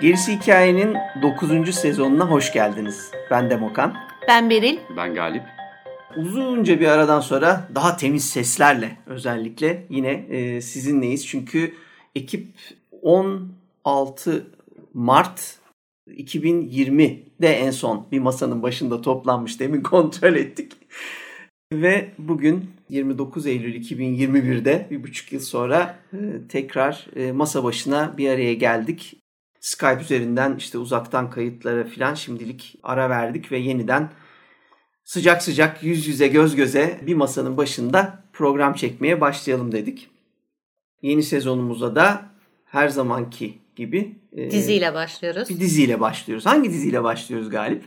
Gerisi Hikayenin 9. sezonuna hoş geldiniz. Ben Demokan. Ben Beril. Ben Galip. Uzunca bir aradan sonra daha temiz seslerle özellikle yine e, sizinleyiz. Çünkü ekip 16 Mart 2020'de en son bir masanın başında toplanmış. Demin kontrol ettik. Ve bugün 29 Eylül 2021'de bir buçuk yıl sonra e, tekrar e, masa başına bir araya geldik. Skype üzerinden işte uzaktan kayıtlara filan şimdilik ara verdik ve yeniden sıcak sıcak yüz yüze göz göze bir masanın başında program çekmeye başlayalım dedik. Yeni sezonumuza da her zamanki gibi e, diziyle başlıyoruz. Bir diziyle başlıyoruz. Hangi diziyle başlıyoruz Galip?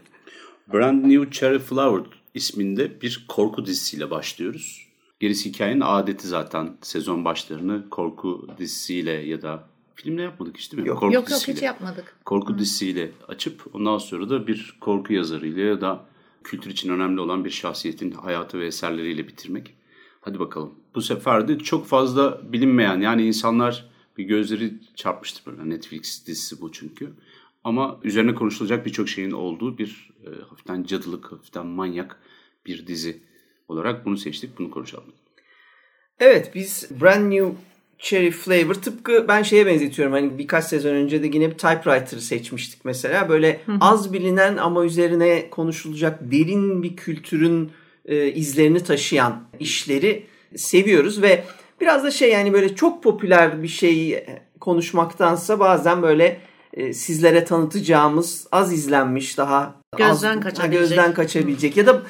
Brand New Cherry Flower isminde bir korku dizisiyle başlıyoruz. Gerisi hikayenin adeti zaten sezon başlarını korku dizisiyle ya da filmle yapmadık işte değil mi? Yok korku yok, yok hiç yapmadık. Korku Hı. dizisiyle açıp ondan sonra da bir korku yazarıyla ya da kültür için önemli olan bir şahsiyetin hayatı ve eserleriyle bitirmek. Hadi bakalım. Bu sefer de çok fazla bilinmeyen yani insanlar bir gözleri çarpmıştır böyle Netflix dizisi bu çünkü. Ama üzerine konuşulacak birçok şeyin olduğu bir e, hafiften cadılık, hafiften manyak bir dizi olarak bunu seçtik. Bunu konuşalım. Evet biz Brand New Cherry Flavor tıpkı ben şeye benzetiyorum. Hani birkaç sezon önce de yine bir typewriter seçmiştik mesela. Böyle az bilinen ama üzerine konuşulacak derin bir kültürün e, izlerini taşıyan işleri seviyoruz ve biraz da şey yani böyle çok popüler bir şey konuşmaktansa bazen böyle e, sizlere tanıtacağımız az izlenmiş daha gözden az, kaçabilecek. gözden kaçabilecek ya da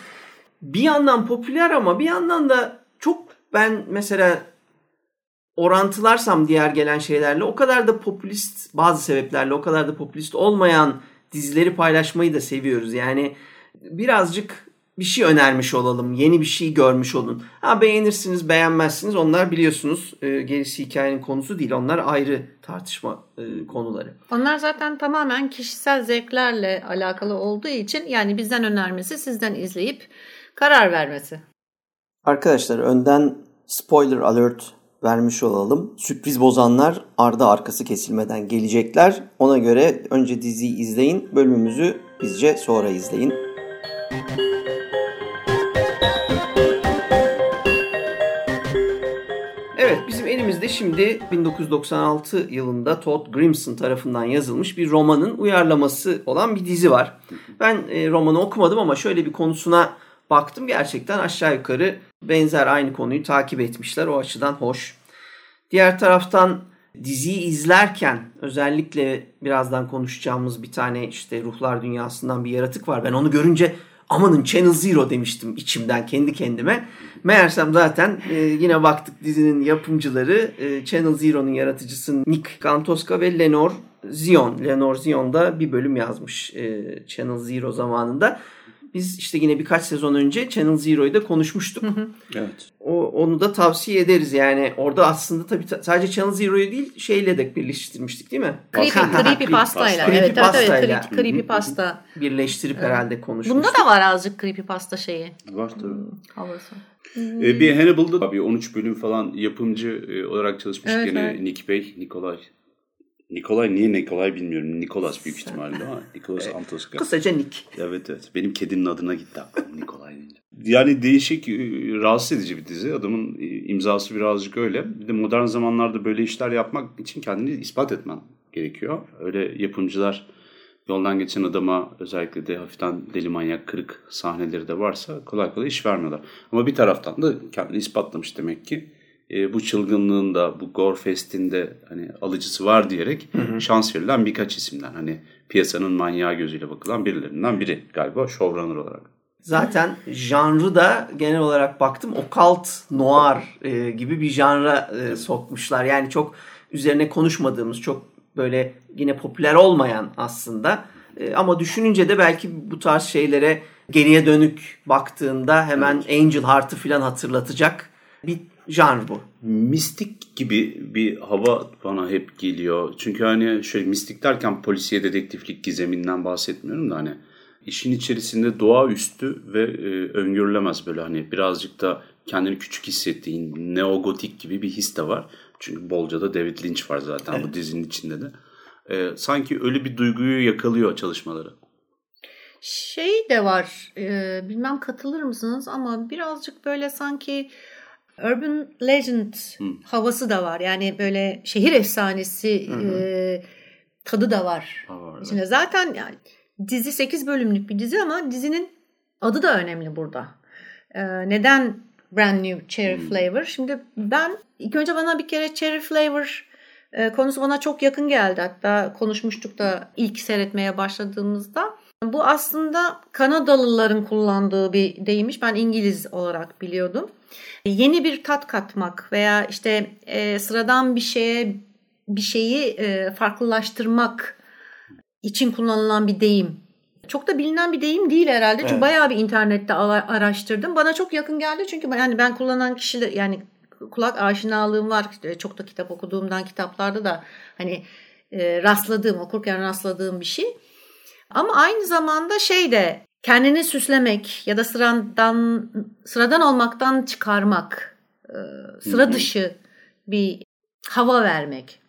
bir yandan popüler ama bir yandan da çok ben mesela orantılarsam diğer gelen şeylerle o kadar da popülist bazı sebeplerle o kadar da popülist olmayan dizileri paylaşmayı da seviyoruz. Yani birazcık bir şey önermiş olalım. Yeni bir şey görmüş olun. Ha beğenirsiniz, beğenmezsiniz. Onlar biliyorsunuz e, gerisi hikayenin konusu değil. Onlar ayrı tartışma e, konuları. Onlar zaten tamamen kişisel zevklerle alakalı olduğu için yani bizden önermesi, sizden izleyip karar vermesi. Arkadaşlar önden spoiler alert vermiş olalım. Sürpriz bozanlar ardı arkası kesilmeden gelecekler. Ona göre önce diziyi izleyin, bölümümüzü bizce sonra izleyin. Evet bizim elimizde şimdi 1996 yılında Todd Grimson tarafından yazılmış bir romanın uyarlaması olan bir dizi var. Ben e, romanı okumadım ama şöyle bir konusuna baktım. Gerçekten aşağı yukarı benzer aynı konuyu takip etmişler. O açıdan hoş. Diğer taraftan diziyi izlerken özellikle birazdan konuşacağımız bir tane işte ruhlar dünyasından bir yaratık var. Ben onu görünce amanın Channel Zero demiştim içimden kendi kendime. Meğersem zaten e, yine baktık dizinin yapımcıları e, Channel Zero'nun yaratıcısı Nick Kantoska ve Lenor Zion. Lenor Zion da bir bölüm yazmış e, Channel Zero zamanında. Biz işte yine birkaç sezon önce Channel Zero'yu da konuşmuştuk. Evet. O, onu da tavsiye ederiz yani. Orada aslında tabii sadece Channel Zero'yu değil şeyle de birleştirmiştik değil mi? Creepy, creepy pastayla. Creepy evet, pastayla. evet, evet, creepy pasta. Birleştirip evet. herhalde konuşmuştuk. Bunda da var azıcık creepy pasta şeyi. Var tabii. Hmm, havası. Ee, bir Hannibal'da bir 13 bölüm falan yapımcı e, olarak çalışmış evet, gene evet. Nick Bey, Nikolay Nikolay niye Nikolay bilmiyorum. Nikolas büyük ihtimalle ama Nikolas Antoska. Kısaca Nick. Evet evet. Benim kedinin adına gitti aklım Nikolay deyince. Yani değişik, e, rahatsız edici bir dizi. Adamın e, imzası birazcık öyle. Bir de modern zamanlarda böyle işler yapmak için kendini ispat etmen gerekiyor. Öyle yapımcılar yoldan geçen adama özellikle de hafiften deli manyak kırık sahneleri de varsa kolay kolay iş vermiyorlar. Ama bir taraftan da kendini ispatlamış demek ki e, bu çılgınlığın da bu Gore Fest'in de hani alıcısı var diyerek hı hı. şans verilen birkaç isimden hani piyasanın manyağı gözüyle bakılan birilerinden biri galiba showrunner olarak. Zaten janrı da genel olarak baktım okalt noir e, gibi bir janra e, sokmuşlar. Yani çok üzerine konuşmadığımız çok böyle yine popüler olmayan aslında E, ama düşününce de belki bu tarz şeylere geriye dönük baktığında hemen Angel Heart'ı falan hatırlatacak bir janr bu. Mistik gibi bir hava bana hep geliyor. Çünkü hani şöyle mistik derken polisiye dedektiflik gizeminden bahsetmiyorum da hani işin içerisinde doğaüstü ve e, öngörülemez böyle hani birazcık da kendini küçük hissettiğin neogotik gibi bir his de var. Çünkü bolca da David Lynch var zaten evet. bu dizinin içinde de. E, sanki öyle bir duyguyu yakalıyor çalışmaları. Şey de var, e, bilmem katılır mısınız ama birazcık böyle sanki urban legend hmm. havası da var. Yani böyle şehir efsanesi e, tadı da var. Ha, var evet. zaten yani dizi 8 bölümlük bir dizi ama dizinin adı da önemli burada. E, neden Brand New Cherry hmm. Flavor? Şimdi ben ilk önce bana bir kere Cherry Flavor e, konusu bana çok yakın geldi. Hatta konuşmuştuk da ilk seyretmeye başladığımızda. Bu aslında Kanadalıların kullandığı bir deymiş. Ben İngiliz olarak biliyordum. Yeni bir tat katmak veya işte e, sıradan bir şeye bir şeyi e, farklılaştırmak için kullanılan bir deyim. Çok da bilinen bir deyim değil herhalde. Çünkü evet. bayağı bir internette araştırdım. Bana çok yakın geldi çünkü yani ben kullanan kişiler yani kulak aşinalığım var. Çok da kitap okuduğumdan kitaplarda da hani e, rastladığım, okurken rastladığım bir şey. Ama aynı zamanda şey de kendini süslemek ya da sıradan sıradan olmaktan çıkarmak, e, sıra dışı bir hava vermek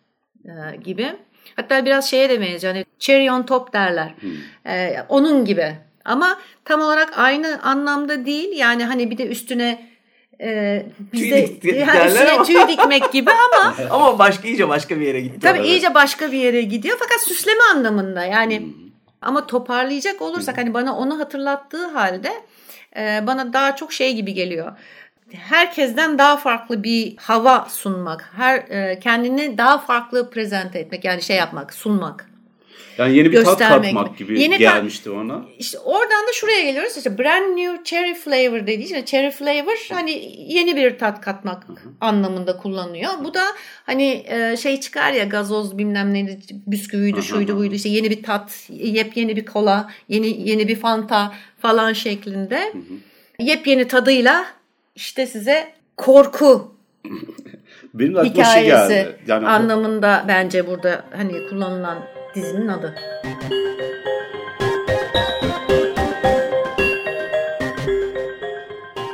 e, gibi. Hatta biraz şeye de benziyor. Hani cherry on top derler. Ee, onun gibi. Ama tam olarak aynı anlamda değil. Yani hani bir de üstüne e, bizde tüy, yani üstüne tüy dikmek gibi ama ama başka iyice başka bir yere gidiyor. Tabii orada. iyice başka bir yere gidiyor. Fakat süsleme anlamında. Yani hmm. Ama toparlayacak olursak hani bana onu hatırlattığı halde e, bana daha çok şey gibi geliyor herkesten daha farklı bir hava sunmak, her e, kendini daha farklı prezente etmek yani şey yapmak, sunmak. Yani yeni bir tat katmak gibi yeni gelmişti ona. İşte oradan da şuraya geliyoruz. İşte brand new cherry flavor dediği için cherry flavor hani yeni bir tat katmak Hı-hı. anlamında kullanıyor. Bu da hani e, şey çıkar ya gazoz bilmem neydi bisküviydi şuydu buydu işte yeni bir tat, yepyeni bir kola, yeni yeni bir fanta falan şeklinde. Hı-hı. Yepyeni tadıyla işte size korku Benim şey hikayesi geldi. Yani anlamında o... bence burada hani kullanılan dizinin adı.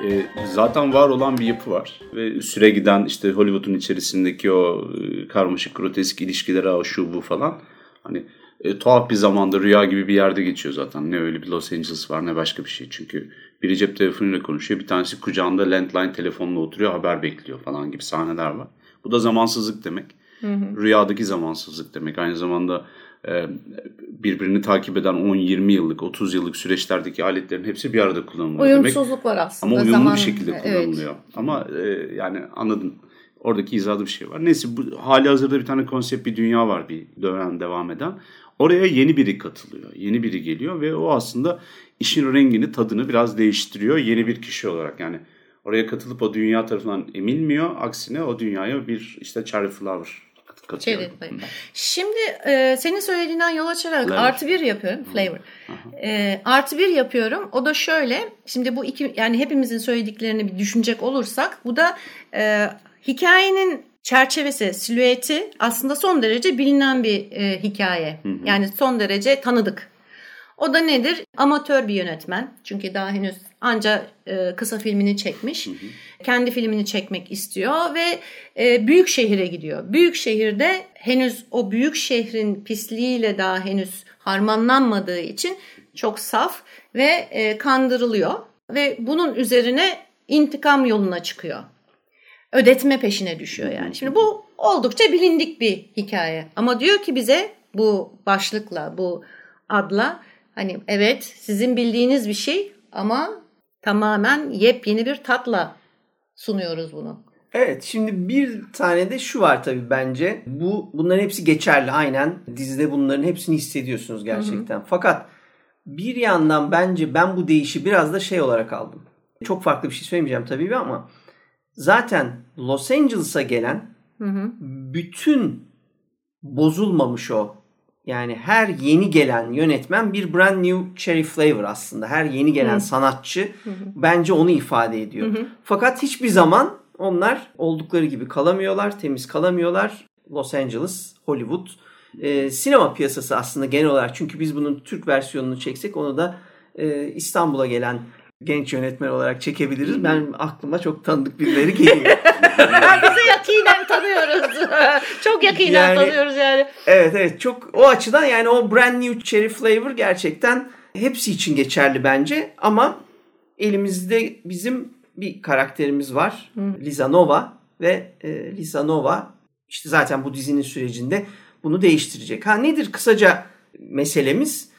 Ee, zaten var olan bir yapı var ve süre giden işte Hollywood'un içerisindeki o e, karmaşık grotesk ilişkileri o şu bu falan hani e, tuhaf bir zamanda rüya gibi bir yerde geçiyor zaten. Ne öyle bir Los Angeles var ne başka bir şey. Çünkü biri cep telefonuyla konuşuyor. Bir tanesi kucağında landline telefonla oturuyor haber bekliyor falan gibi sahneler var. Bu da zamansızlık demek. Hı hı. Rüyadaki zamansızlık demek. Aynı zamanda birbirini takip eden 10-20 yıllık, 30 yıllık süreçlerdeki aletlerin hepsi bir arada kullanılıyor Uyumsuzluk demek. var aslında. Ama uyumlu zaman, bir şekilde kullanılıyor. Evet. Ama e, yani anladın. Oradaki izahlı bir şey var. Neyse bu hali hazırda bir tane konsept bir dünya var bir dönem devam eden. Oraya yeni biri katılıyor. Yeni biri geliyor ve o aslında işin rengini, tadını biraz değiştiriyor yeni bir kişi olarak. Yani oraya katılıp o dünya tarafından emilmiyor. Aksine o dünyaya bir işte cherry flower katıyor. Şimdi e, senin söylediğinden yola çıkarak flavor. artı bir yapıyorum. Flavor. E, artı bir yapıyorum. O da şöyle. Şimdi bu iki yani hepimizin söylediklerini bir düşünecek olursak bu da e, hikayenin çerçevesi, silüeti aslında son derece bilinen bir e, hikaye. Hı hı. Yani son derece tanıdık. O da nedir? Amatör bir yönetmen. Çünkü daha henüz anca e, kısa filmini çekmiş. Hı hı. Kendi filmini çekmek istiyor ve e, büyük şehire gidiyor. Büyük şehirde henüz o büyük şehrin pisliğiyle daha henüz harmanlanmadığı için çok saf ve e, kandırılıyor. Ve bunun üzerine intikam yoluna çıkıyor ödetme peşine düşüyor yani. Şimdi bu oldukça bilindik bir hikaye. Ama diyor ki bize bu başlıkla, bu adla hani evet sizin bildiğiniz bir şey ama tamamen yepyeni bir tatla sunuyoruz bunu. Evet şimdi bir tane de şu var tabii bence. Bu bunların hepsi geçerli aynen. Dizide bunların hepsini hissediyorsunuz gerçekten. Hı hı. Fakat bir yandan bence ben bu değişi biraz da şey olarak aldım. Çok farklı bir şey söylemeyeceğim tabii ama zaten Los Angeles'a gelen hı hı. bütün bozulmamış o Yani her yeni gelen yönetmen bir brand new cherry flavor aslında. Her yeni gelen Hı. sanatçı bence onu ifade ediyor. Hı hı. Fakat hiçbir zaman onlar oldukları gibi kalamıyorlar, temiz kalamıyorlar. Los Angeles, Hollywood, e, sinema piyasası aslında genel olarak. Çünkü biz bunun Türk versiyonunu çeksek onu da e, İstanbul'a gelen genç yönetmen olarak çekebiliriz. Ben aklıma çok tanıdık birileri geliyor. Bizi yakinen tanıyoruz. Çok yakinen Yani- tanıyoruz yani. Evet evet çok o açıdan yani o brand new cherry flavor gerçekten hepsi için geçerli bence ama elimizde bizim bir karakterimiz var. Lisa Nova ve e, Lisa Nova işte zaten bu dizinin sürecinde bunu değiştirecek. Ha nedir kısaca meselemiz?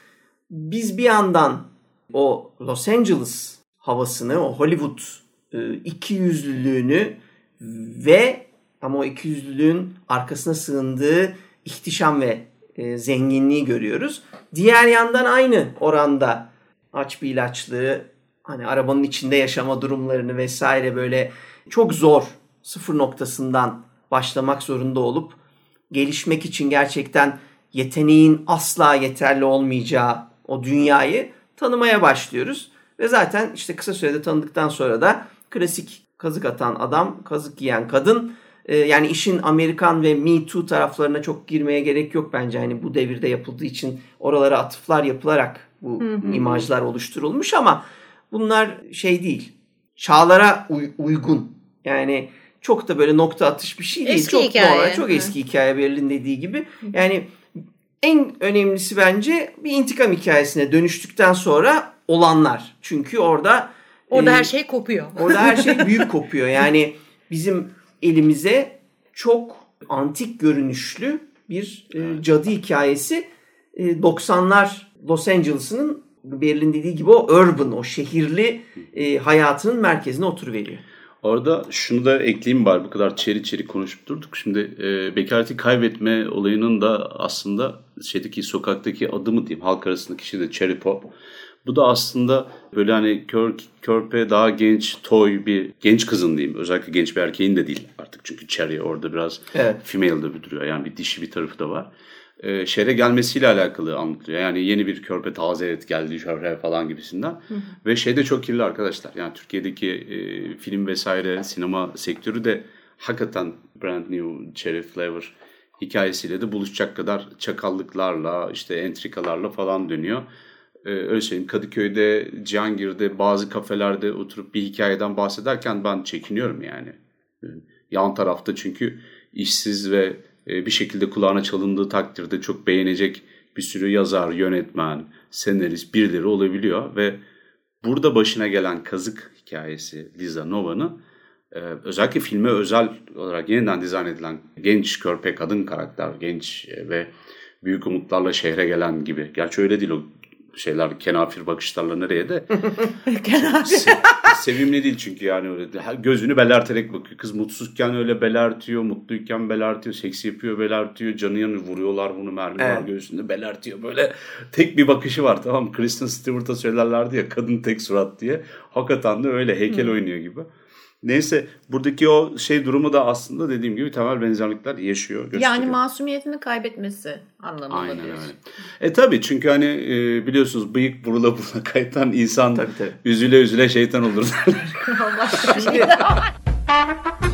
Biz bir yandan o Los Angeles havasını, o Hollywood e, ikiyüzlülüğünü ve ama o ikiyüzlülüğün arkasına sığındığı ihtişam ve e, zenginliği görüyoruz. Diğer yandan aynı oranda aç bir ilaçlığı, hani arabanın içinde yaşama durumlarını vesaire böyle çok zor sıfır noktasından başlamak zorunda olup gelişmek için gerçekten yeteneğin asla yeterli olmayacağı o dünyayı tanımaya başlıyoruz. Ve zaten işte kısa sürede tanıdıktan sonra da klasik kazık atan adam, kazık yiyen kadın. Ee, yani işin Amerikan ve Me Too taraflarına çok girmeye gerek yok bence. Hani bu devirde yapıldığı için oralara atıflar yapılarak bu imajlar oluşturulmuş ama bunlar şey değil. Çağlara uy- uygun. Yani çok da böyle nokta atış bir şey değil. Eski çok hikaye. normal, çok eski hikaye Berlin dediği gibi. Yani en önemlisi bence bir intikam hikayesine dönüştükten sonra olanlar. Çünkü orada Orada e, her şey kopuyor. Orada her şey büyük kopuyor. Yani bizim elimize çok antik görünüşlü bir e, cadı hikayesi e, 90'lar Los Angeles'ın Berlin dediği gibi o urban, o şehirli e, hayatının merkezine oturuveriyor. Orada şunu da ekleyeyim bari bu kadar çeri çeri konuşup durduk. Şimdi e, bekareti kaybetme olayının da aslında şeydeki sokaktaki adı mı diyeyim halk arasındaki şey de cherry pop. Bu da aslında böyle hani kör, körpe daha genç toy bir genç kızın diyeyim. Özellikle genç bir erkeğin de değil artık çünkü cherry orada biraz Evet. female de duruyor. Yani bir dişi bir tarafı da var. E, şehre gelmesiyle alakalı anlatılıyor. Yani yeni bir körpe taze et geldi şehre falan gibisinden. Ve şey de çok kirli arkadaşlar. Yani Türkiye'deki e, film vesaire sinema sektörü de hakikaten brand new cherry flavor hikayesiyle de buluşacak kadar çakallıklarla işte entrikalarla falan dönüyor. Ee, öyle söyleyeyim Kadıköy'de, Cihangir'de bazı kafelerde oturup bir hikayeden bahsederken ben çekiniyorum yani. Yan tarafta çünkü işsiz ve bir şekilde kulağına çalındığı takdirde çok beğenecek bir sürü yazar, yönetmen, senarist birileri olabiliyor ve burada başına gelen kazık hikayesi Liza Nova'nın e, özellikle filme özel olarak yeniden dizayn edilen genç körpe kadın karakter, genç e, ve büyük umutlarla şehre gelen gibi. Gerçi öyle değil o şeyler kenafir bakışlarla nereye de. Se- sevimli değil çünkü yani öyle. Gözünü belerterek bakıyor. Kız mutsuzken öyle belertiyor, mutluyken belertiyor, seksi yapıyor belertiyor. Canı yanıyor vuruyorlar bunu mermi var Evet. göğsünde belertiyor. Böyle tek bir bakışı var tamam? Kristen Stewart'a söylerlerdi ya kadın tek surat diye. Hakikaten de öyle heykel oynuyor gibi. Neyse buradaki o şey durumu da aslında dediğim gibi temel benzerlikler yaşıyor. Yani gösteriyor. masumiyetini kaybetmesi anlamında Aynen diyorsun. öyle. E tabi çünkü hani e, biliyorsunuz bıyık burula burula kaytan insan Tabii, tabii. üzüle üzüle şeytan olur derler. Allah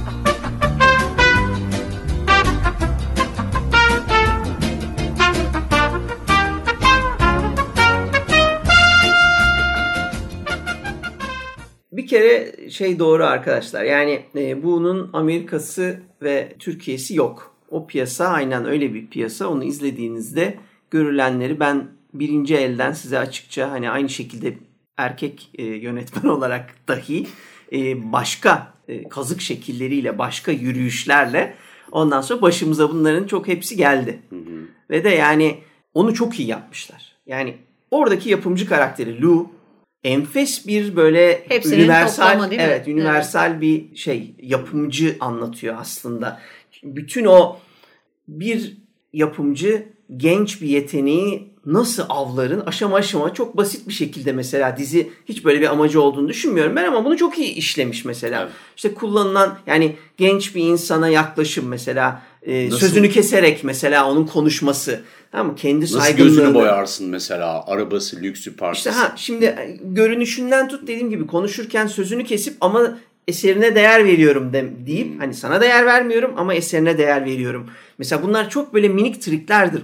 kere şey doğru arkadaşlar. Yani e, bunun Amerika'sı ve Türkiye'si yok. O piyasa aynen öyle bir piyasa. Onu izlediğinizde görülenleri ben birinci elden size açıkça hani aynı şekilde erkek e, yönetmen olarak dahi e, başka e, kazık şekilleriyle, başka yürüyüşlerle ondan sonra başımıza bunların çok hepsi geldi. Ve de yani onu çok iyi yapmışlar. Yani oradaki yapımcı karakteri Lou enfes bir böyle Hepsinin universal toplamı değil mi? evet universal bir şey yapımcı anlatıyor aslında. Bütün o bir yapımcı genç bir yeteneği nasıl avların aşama aşama çok basit bir şekilde mesela dizi hiç böyle bir amacı olduğunu düşünmüyorum ben ama bunu çok iyi işlemiş mesela. Evet. İşte kullanılan yani genç bir insana yaklaşım mesela e, Nasıl? sözünü keserek mesela onun konuşması. Tamam mı? Kendi Nasıl saygınlığını. gözünü boyarsın mesela? Arabası, lüksü, partisi. İşte ha şimdi e, görünüşünden tut dediğim gibi konuşurken sözünü kesip ama eserine değer veriyorum de, deyip Hmm. hani sana değer vermiyorum ama eserine değer veriyorum. Mesela bunlar çok böyle minik triklerdir.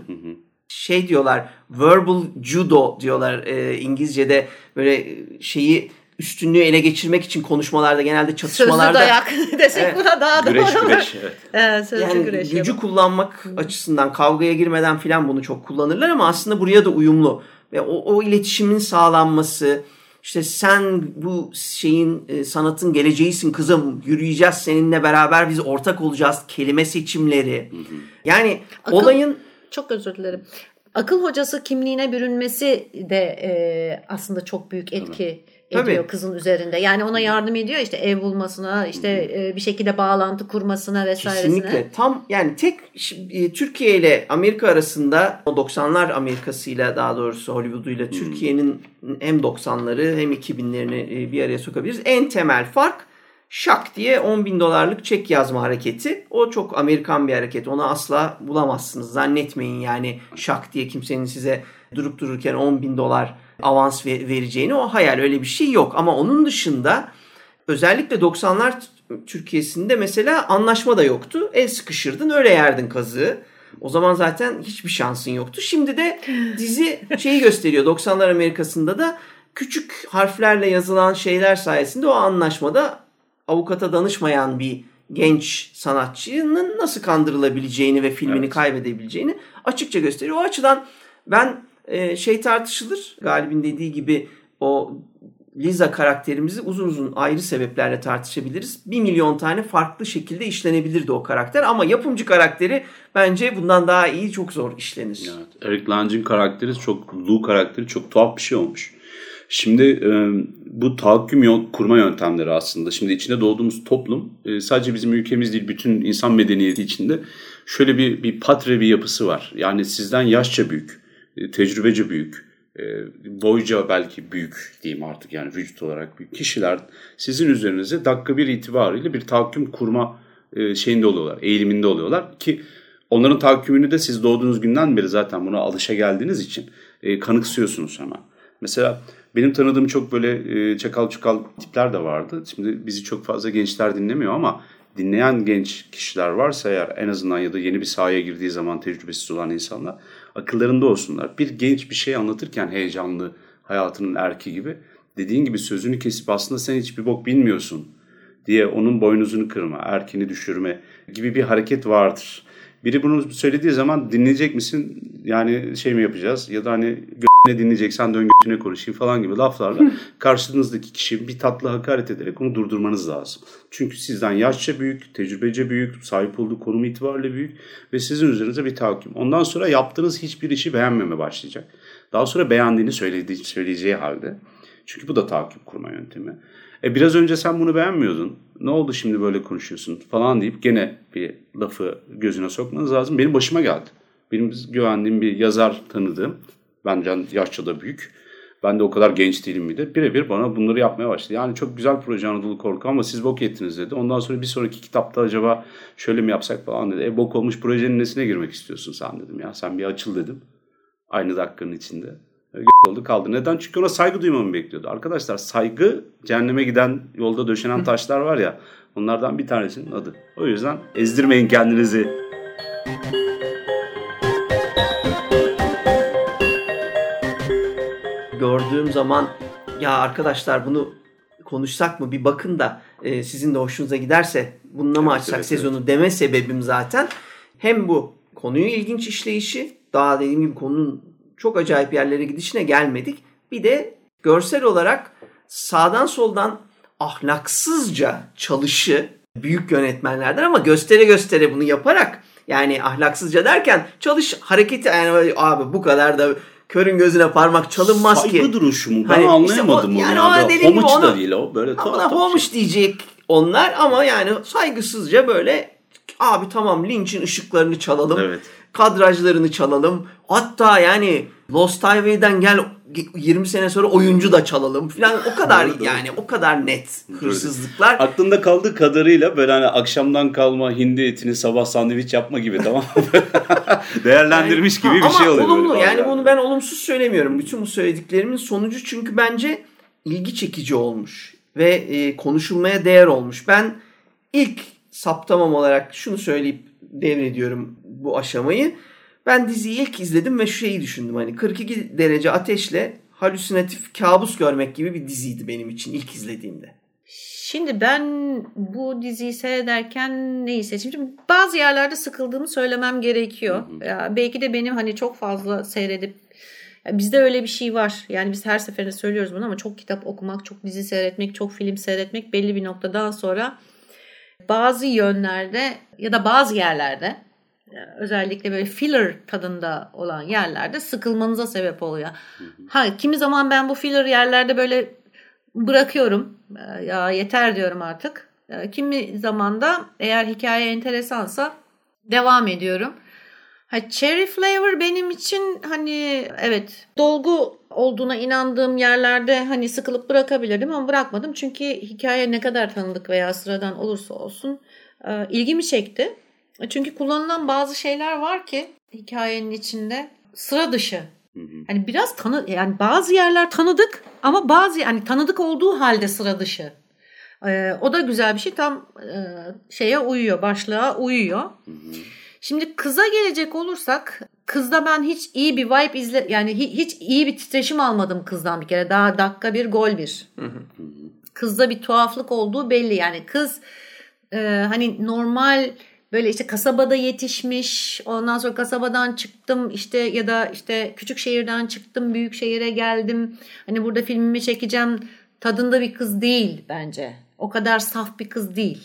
Şey diyorlar verbal judo diyorlar e, İngilizce'de böyle şeyi üstünlüğü ele geçirmek için konuşmalarda genelde Sözlü çatışmalarda dayak desek Evet. buna daha doğru Güreş. Evet. Evet, sözlü yani güreş. gücü yapalım. kullanmak açısından kavgaya girmeden filan bunu çok kullanırlar ama aslında buraya da uyumlu. Ve o, o iletişimin sağlanması işte sen bu şeyin e, sanatın geleceğisin kızım yürüyeceğiz seninle beraber biz ortak olacağız kelime seçimleri. Yani Akıl- olayın Çok özür dilerim. Akıl hocası kimliğine bürünmesi de e, aslında çok büyük etki ediyor Tabii. kızın üzerinde. Yani ona yardım ediyor işte ev bulmasına, işte e, bir şekilde bağlantı kurmasına vesairesine. Kesinlikle. Tam yani tek e, Türkiye ile Amerika arasında o 90'lar Amerika'sıyla daha doğrusu Hollywood'uyla Türkiye'nin hem 90'ları hem 2000'lerini e, bir araya sokabiliriz. En temel fark şak diye 10 bin dolarlık çek yazma hareketi. O çok Amerikan bir hareket. Onu asla bulamazsınız. Zannetmeyin yani şak diye kimsenin size durup dururken 10 bin dolar avans ve- vereceğini. O hayal öyle bir şey yok. Ama onun dışında özellikle 90'lar Türkiye'sinde mesela anlaşma da yoktu. El sıkışırdın öyle yerdin kazığı. O zaman zaten hiçbir şansın yoktu. Şimdi de dizi şeyi gösteriyor. 90'lar Amerika'sında da küçük harflerle yazılan şeyler sayesinde o anlaşmada avukata danışmayan bir genç sanatçının nasıl kandırılabileceğini ve filmini Evet. kaybedebileceğini açıkça gösteriyor. O açıdan ben e, şey tartışılır. Galib'in dediği gibi o Liza karakterimizi uzun uzun ayrı sebeplerle tartışabiliriz. Bir milyon tane farklı şekilde işlenebilirdi o karakter ama yapımcı karakteri bence bundan daha iyi çok zor işlenir. Evet. Eric Lange'in karakteri çok, Lou karakteri çok tuhaf bir şey olmuş. Şimdi e, bu tahakküm yol- kurma yöntemleri aslında. Şimdi içinde doğduğumuz toplum e, sadece bizim ülkemiz değil bütün insan medeniyeti içinde şöyle bir, bir patre bir yapısı var. Yani sizden yaşça büyük, e, tecrübece büyük, e, boyca belki büyük diyeyim artık yani vücut olarak büyük kişiler sizin üzerinize dakika bir itibariyle bir tahakküm kurma e, şeyinde oluyorlar, eğiliminde oluyorlar ki onların tahakkümünü de siz doğduğunuz günden beri zaten buna alışa geldiğiniz için kanıksıyorsunuz hemen. Mesela benim tanıdığım çok böyle çakal çukal tipler de vardı. Şimdi bizi çok fazla gençler dinlemiyor ama dinleyen genç kişiler varsa eğer en azından ya da yeni bir sahaya girdiği zaman tecrübesiz olan insanlar akıllarında olsunlar. Bir genç bir şey anlatırken heyecanlı hayatının erki gibi dediğin gibi sözünü kesip aslında sen hiçbir bok bilmiyorsun diye onun boynuzunu kırma, erkini düşürme gibi bir hareket vardır. Biri bunu söylediği zaman dinleyecek misin? Yani şey mi yapacağız? Ya da hani ne dinleyeceksen dön götüne konuşayım falan gibi laflarla karşınızdaki kişi bir tatlı hakaret ederek onu durdurmanız lazım. Çünkü sizden yaşça büyük, tecrübece büyük, sahip olduğu konum itibariyle büyük ve sizin üzerinize bir tahakküm. Ondan sonra yaptığınız hiçbir işi beğenmeme başlayacak. Daha sonra beğendiğini söylediği, söyleyeceği halde. Çünkü bu da tahakküm kurma yöntemi. E biraz önce sen bunu beğenmiyordun. Ne oldu şimdi böyle konuşuyorsun falan deyip gene bir lafı gözüne sokmanız lazım. Benim başıma geldi. Benim güvendiğim bir yazar tanıdığım. Benden yaşça da büyük. Ben de o kadar genç değilim bir de. Birebir bana bunları yapmaya başladı. Yani çok güzel proje Anadolu Korku ama siz bok ettiniz dedi. Ondan sonra bir sonraki kitapta acaba şöyle mi yapsak falan dedi. E bok olmuş projenin nesine girmek istiyorsun sen dedim ya. Sen bir açıl dedim. Aynı dakikanın içinde. E, oldu kaldı. Neden? Çünkü ona saygı duymamı bekliyordu. Arkadaşlar saygı cehenneme giden yolda döşenen taşlar var ya onlardan bir tanesinin adı. O yüzden ezdirmeyin kendinizi. Gördüğüm zaman ya arkadaşlar bunu konuşsak mı? Bir bakın da e, sizin de hoşunuza giderse bununla mı Evet, açsak evet, sezonu? deme sebebim zaten hem bu konuyu ilginç işleyişi daha dediğim gibi konunun çok acayip yerlere gidişine gelmedik. Bir de görsel olarak sağdan soldan ahlaksızca çalışı büyük yönetmenlerden ama göstere göstere bunu yaparak yani ahlaksızca derken çalış hareketi yani abi bu kadar da körün gözüne parmak çalınmaz ki. Saygı duruşu mu? Ben Hani işte anlayamadım o- onu. yani ya. o Homuç da değil o. Böyle tuhaf tuhaf şey. homuş diyecek onlar ama yani saygısızca böyle abi tamam linçin ışıklarını çalalım. Evet. Kadrajlarını çalalım. Hatta yani Lost Highway'den gel 20 sene sonra oyuncu da çalalım falan o kadar yani o kadar net hırsızlıklar. Aklında kaldığı kadarıyla böyle hani akşamdan kalma hindi etini sabah sandviç yapma gibi tamam Değerlendirmiş gibi bir şey oluyor. Ama olumlu yani bunu ben olumsuz söylemiyorum. Bütün bu söylediklerimin sonucu çünkü bence ilgi çekici olmuş ve e, konuşulmaya değer olmuş. Ben ilk saptamam olarak şunu söyleyip devrediyorum bu aşamayı. Ben diziyi ilk izledim ve şu şeyi düşündüm. Hani 42 derece ateşle halüsinatif kabus görmek gibi bir diziydi benim için ilk izlediğimde. Şimdi ben bu diziyi seyrederken neyi seçtim? Şimdi bazı yerlerde sıkıldığımı söylemem gerekiyor. Ya belki de benim hani çok fazla seyredip bizde öyle bir şey var. Yani biz her seferinde söylüyoruz bunu ama çok kitap okumak, çok dizi seyretmek, çok film seyretmek belli bir noktadan sonra bazı yönlerde ya da bazı yerlerde özellikle böyle filler tadında olan yerlerde sıkılmanıza sebep oluyor. Ha kimi zaman ben bu filler yerlerde böyle bırakıyorum. Ee, Ya yeter diyorum artık. Ee, Kimi zaman da eğer hikaye enteresansa devam ediyorum. Ha, cherry flavor benim için hani evet dolgu olduğuna inandığım yerlerde hani sıkılıp bırakabilirdim ama bırakmadım. Çünkü hikaye ne kadar tanıdık veya sıradan olursa olsun e, ilgimi çekti. Çünkü kullanılan bazı şeyler var ki hikayenin içinde sıra dışı. Hani biraz tanı yani bazı yerler tanıdık ama bazı yani tanıdık olduğu halde sıra dışı. Ee, o da güzel bir şey tam e, şeye uyuyor başlığa uyuyor. Şimdi kıza gelecek olursak kızda ben hiç iyi bir vibe izle yani hi- hiç iyi bir titreşim almadım kızdan bir kere. Daha dakika bir gol bir. Kızda bir tuhaflık olduğu belli. Yani kız e, hani normal böyle işte kasabada yetişmiş ondan sonra kasabadan çıktım işte ya da işte küçük şehirden çıktım büyük şehire geldim. Hani burada filmimi çekeceğim tadında bir kız değil bence. O kadar saf bir kız değil.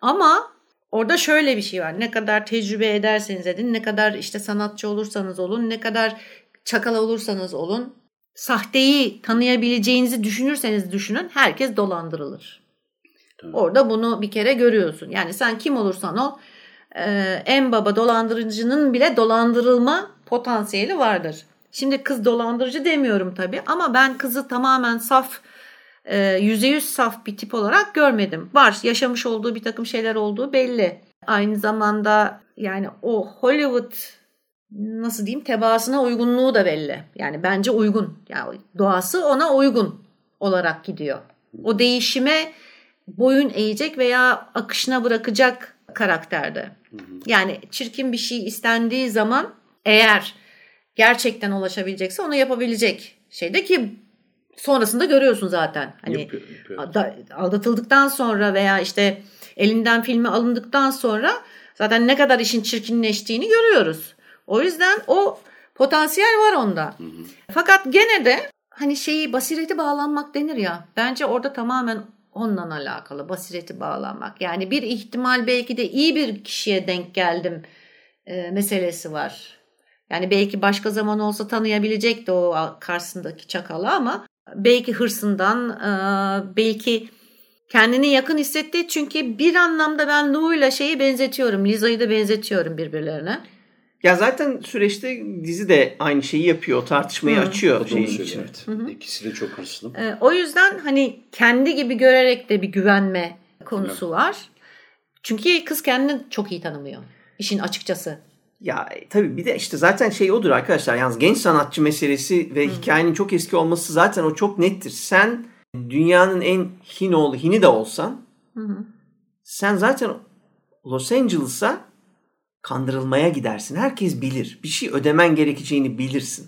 Ama orada şöyle bir şey var ne kadar tecrübe ederseniz edin ne kadar işte sanatçı olursanız olun ne kadar çakal olursanız olun sahteyi tanıyabileceğinizi düşünürseniz düşünün herkes dolandırılır. Orada bunu bir kere görüyorsun. Yani sen kim olursan ol e, en baba dolandırıcının bile dolandırılma potansiyeli vardır. Şimdi kız dolandırıcı demiyorum tabii ama ben kızı tamamen saf e, yüzde yüz saf bir tip olarak görmedim. Var yaşamış olduğu bir takım şeyler olduğu belli. Aynı zamanda yani o Hollywood nasıl diyeyim tebaasına uygunluğu da belli. Yani bence uygun. Yani doğası ona uygun olarak gidiyor. O değişime boyun eğecek veya akışına bırakacak karakterde. Yani çirkin bir şey istendiği zaman eğer gerçekten ulaşabilecekse onu yapabilecek şeyde ki sonrasında görüyorsun zaten. Hani Yapıyor, yapıyor. da- aldatıldıktan sonra veya işte elinden filmi alındıktan sonra zaten ne kadar işin çirkinleştiğini görüyoruz. O yüzden o potansiyel var onda. Fakat gene de hani şeyi basireti bağlanmak denir ya. Bence orada tamamen onunla alakalı basireti bağlanmak. Yani bir ihtimal belki de iyi bir kişiye denk geldim e, meselesi var. Yani belki başka zaman olsa tanıyabilecekti o karşısındaki çakalı ama belki hırsından, e, belki kendini yakın hissetti. Çünkü bir anlamda ben Lou'yla şeyi benzetiyorum. Liza'yı da benzetiyorum birbirlerine. Ya zaten süreçte dizi de aynı şeyi yapıyor. Tartışmayı açıyor Doğru şeyin için. evet. İkisi de çok hırslı. E, o yüzden hani kendi gibi görerek de bir güvenme konusu var. Çünkü kız kendini çok iyi tanımıyor. İşin açıkçası. Ya e, tabii bir de işte zaten şey odur arkadaşlar. Yalnız genç sanatçı meselesi ve hikayenin çok eski olması zaten o çok nettir. Sen dünyanın en hin oğlu hini de olsan sen zaten Los Angeles'a kandırılmaya gidersin. Herkes bilir. Bir şey ödemen gerekeceğini bilirsin.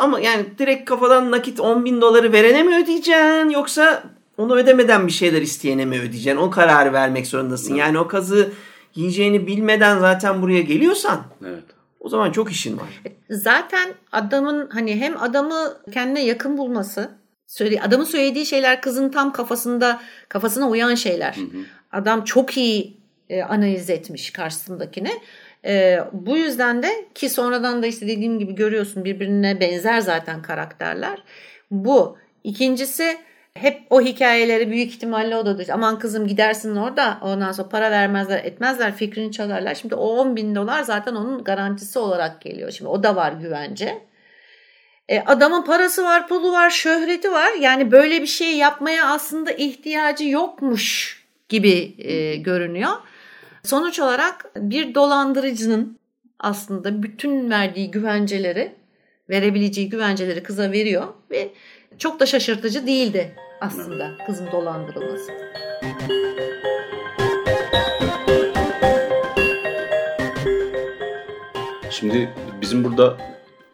Ama yani direkt kafadan nakit 10 bin doları verene mi ödeyeceksin yoksa onu ödemeden bir şeyler isteyene mi ödeyeceksin? O kararı vermek zorundasın. Yani o kazı yiyeceğini bilmeden zaten buraya geliyorsan Evet. o zaman çok işin var. Zaten adamın hani hem adamı kendine yakın bulması, söyle adamın söylediği şeyler kızın tam kafasında kafasına uyan şeyler. Adam çok iyi e, analiz etmiş karşısındakini. E, bu yüzden de ki sonradan da işte dediğim gibi görüyorsun birbirine benzer zaten karakterler. Bu. İkincisi hep o hikayeleri büyük ihtimalle o da diyor. Aman kızım gidersin orada ondan sonra para vermezler etmezler fikrini çalarlar. Şimdi o 10 bin dolar zaten onun garantisi olarak geliyor. Şimdi o da var güvence. E, adamın parası var, pulu var, şöhreti var. Yani böyle bir şey yapmaya aslında ihtiyacı yokmuş gibi e, görünüyor. Sonuç olarak bir dolandırıcının aslında bütün verdiği güvenceleri, verebileceği güvenceleri kıza veriyor ve çok da şaşırtıcı değildi aslında kızın dolandırılması. Şimdi bizim burada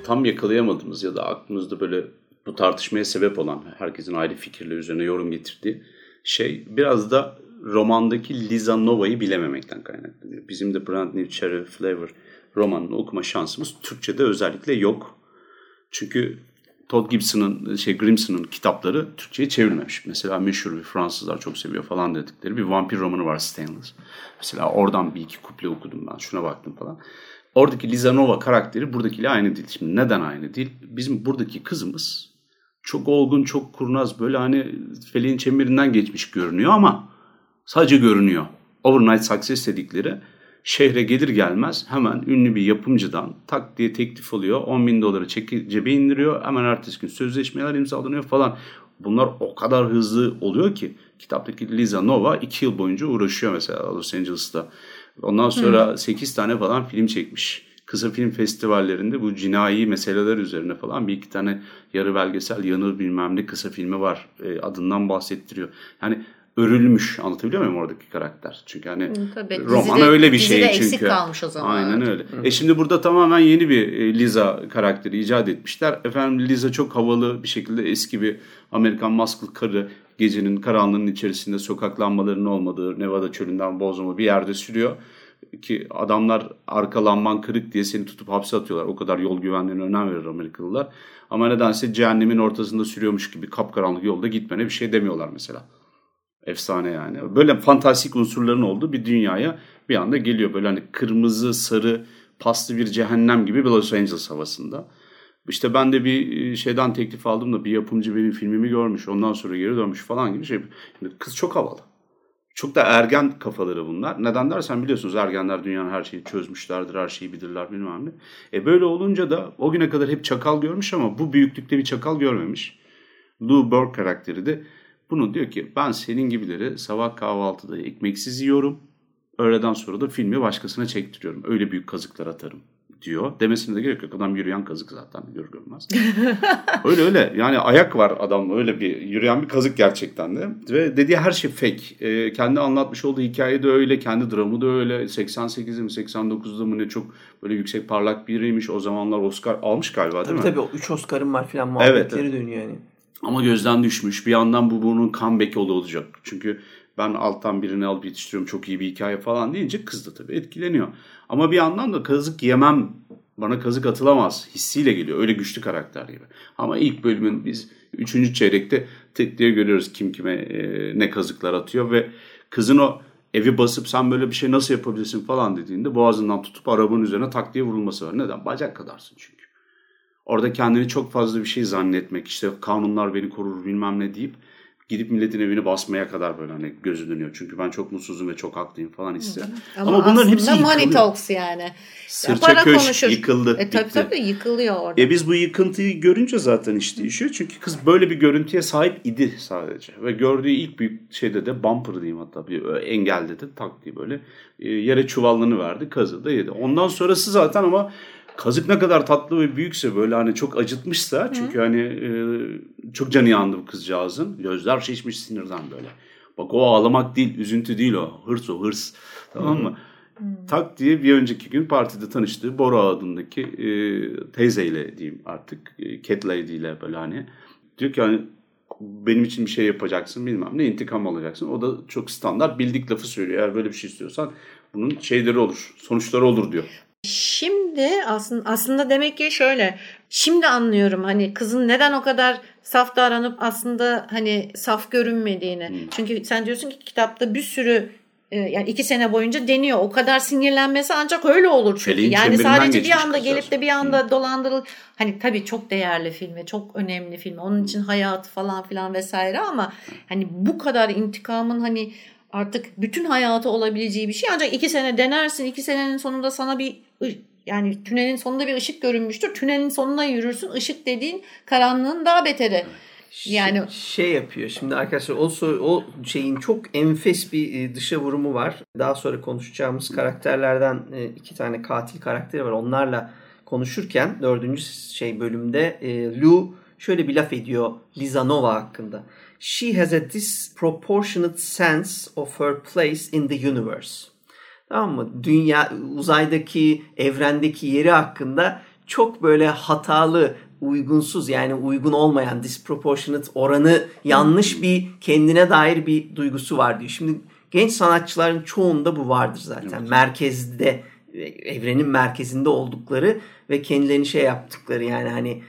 tam yakalayamadığımız ya da aklımızda böyle bu tartışmaya sebep olan herkesin ayrı fikirleri üzerine yorum getirdiği şey biraz da romandaki Liza Nova'yı bilememekten kaynaklanıyor. Bizim de Brand New Cherry Flavor romanını okuma şansımız Türkçe'de özellikle yok. Çünkü Todd Gibson'ın, şey Grimson'ın kitapları Türkçe'ye çevrilmemiş. Mesela meşhur bir Fransızlar çok seviyor falan dedikleri bir vampir romanı var Stainless. Mesela oradan bir iki kuple okudum ben, şuna baktım falan. Oradaki Liza Nova karakteri buradakiyle aynı değil. Şimdi neden aynı değil? Bizim buradaki kızımız çok olgun, çok kurnaz, böyle hani feleğin çemberinden geçmiş görünüyor ama sadece görünüyor. Overnight success dedikleri şehre gelir gelmez hemen ünlü bir yapımcıdan tak diye teklif oluyor. 10 bin doları çeki, cebe indiriyor. Hemen ertesi gün sözleşmeler imzalanıyor falan. Bunlar o kadar hızlı oluyor ki kitaptaki Liza Nova 2 yıl boyunca uğraşıyor mesela Los Angeles'ta. Ondan sonra hmm. 8 tane falan film çekmiş. Kısa film festivallerinde bu cinayi meseleler üzerine falan bir iki tane yarı belgesel yanır bilmem ne kısa filmi var. E, adından bahsettiriyor. Yani örülmüş anlatabiliyor muyum oradaki karakter? Çünkü hani Tabii, roman dizide, öyle bir şey çünkü. eksik kalmış o zaman. Aynen öyle. Hı. E şimdi burada tamamen yeni bir e, Liza karakteri icat etmişler. Efendim Liza çok havalı bir şekilde eski bir Amerikan maskul karı gecenin karanlığının içerisinde sokak lambalarının olmadığı Nevada çölünden Bozum'a bir yerde sürüyor. Ki adamlar arka kırık diye seni tutup hapse atıyorlar. O kadar yol güvenliğine önem verir Amerikalılar. Ama nedense cehennemin ortasında sürüyormuş gibi kapkaranlık yolda gitmene bir şey demiyorlar mesela. Efsane yani. Böyle fantastik unsurların olduğu bir dünyaya bir anda geliyor. Böyle hani kırmızı, sarı, paslı bir cehennem gibi bir Los Angeles havasında. İşte ben de bir e, şeyden teklif aldım da bir yapımcı benim filmimi görmüş. Ondan sonra geri dönmüş falan gibi şey. Kız çok havalı. Çok da ergen kafaları bunlar. Neden dersen biliyorsunuz ergenler dünyanın her şeyi çözmüşlerdir, her şeyi bilirler bilmem ne. E böyle olunca da o güne kadar hep çakal görmüş ama bu büyüklükte bir çakal görmemiş. Lou Burke karakteri de bunu diyor ki ben senin gibileri sabah kahvaltıda ekmeksiz yiyorum. Öğleden sonra da filmi başkasına çektiriyorum. Öyle büyük kazıklar atarım diyor. Demesine de gerek yok. Adam yürüyen kazık zaten görür görmez. öyle öyle. Yani ayak var adam öyle bir yürüyen bir kazık gerçekten de. Ve dediği her şey fake. Ee, kendi anlatmış olduğu hikaye de öyle. Kendi dramı da öyle. 88'de mi 89'da mı ne çok böyle yüksek parlak biriymiş. O zamanlar Oscar almış galiba değil tabii mi? Tabii 3 Oscar'ım var filan muhabbetleri evet, dönüyor yani. Ama gözden düşmüş. Bir yandan bu bunun comeback olacak. Çünkü ben alttan birini alıp yetiştiriyorum çok iyi bir hikaye falan deyince kız da tabii etkileniyor. Ama bir yandan da kazık yemem bana kazık atılamaz hissiyle geliyor. Öyle güçlü karakter gibi. Ama ilk bölümün biz üçüncü çeyrekte tek diye görüyoruz kim kime e, ne kazıklar atıyor ve kızın o evi basıp sen böyle bir şey nasıl yapabilirsin falan dediğinde boğazından tutup arabanın üzerine tak diye vurulması var. Neden? Bacak kadarsın çünkü. Orada kendini çok fazla bir şey zannetmek işte kanunlar beni korur bilmem ne deyip gidip milletin evini basmaya kadar böyle hani gözü dönüyor. Çünkü ben çok mutsuzum ve çok haklıyım falan hissediyor. Ama, Ama bunların hepsi yıkılıyor. money talks yani. Sırça ya köşk konuşur. yıkıldı. E, tabii bitti. tabii yıkılıyor orada. E biz bu yıkıntıyı görünce zaten iş değişiyor. Çünkü kız böyle bir görüntüye sahip idi sadece. Ve gördüğü ilk büyük şeyde de bumper diyeyim hatta bir engelde de tak diye böyle e, yere çuvallını verdi. Kazı da yedi. Ondan sonrası zaten ama kazık ne kadar tatlı ve büyükse böyle hani çok acıtmışsa çünkü Hı. hani e, çok canı yandı bu kızcağızın. Gözler şişmiş sinirden böyle. Bak o ağlamak değil, üzüntü değil o. Hırs o, hırs. Tamam mı? Hı. Tak diye bir önceki gün partide tanıştığı Bora adındaki e, teyzeyle diyeyim artık. E, Cat Lady ile böyle hani. Diyor ki hani benim için bir şey yapacaksın bilmem ne intikam alacaksın. O da çok standart bildik lafı söylüyor. Eğer böyle bir şey istiyorsan bunun şeyleri olur, sonuçları olur diyor. Şimdi aslında aslında demek ki şöyle. Şimdi anlıyorum hani kızın neden o kadar saf davranıp aslında hani saf görünmediğini. Hmm. Çünkü sen diyorsun ki kitapta bir sürü e, yani iki sene boyunca deniyor. O kadar sinirlenmesi ancak öyle olur çünkü. Feleğin yani sadece bir anda kızlar. gelip de bir anda dolandırıl. Hani tabii çok değerli film ve çok önemli film. Onun için hayatı falan filan vesaire ama hani bu kadar intikamın hani artık bütün hayatı olabileceği bir şey. Ancak iki sene denersin. iki senenin sonunda sana bir yani tünelin sonunda bir ışık görünmüştür. Tünelin sonuna yürürsün. Işık dediğin karanlığın daha beteri. Yani şey yapıyor. Şimdi arkadaşlar o, o şeyin çok enfes bir e, dışa vurumu var. Daha sonra konuşacağımız karakterlerden e, iki tane katil karakteri var. Onlarla konuşurken dördüncü şey bölümde e, Lou şöyle bir laf ediyor Liza Nova hakkında. She has a disproportionate sense of her place in the universe. Tamam mı? Dünya, uzaydaki, evrendeki yeri hakkında çok böyle hatalı, uygunsuz yani uygun olmayan disproportionate oranı yanlış bir kendine dair bir duygusu var diyor. Şimdi genç sanatçıların çoğunda bu vardır zaten. Merkezde, evrenin merkezinde oldukları ve kendilerini şey yaptıkları yani hani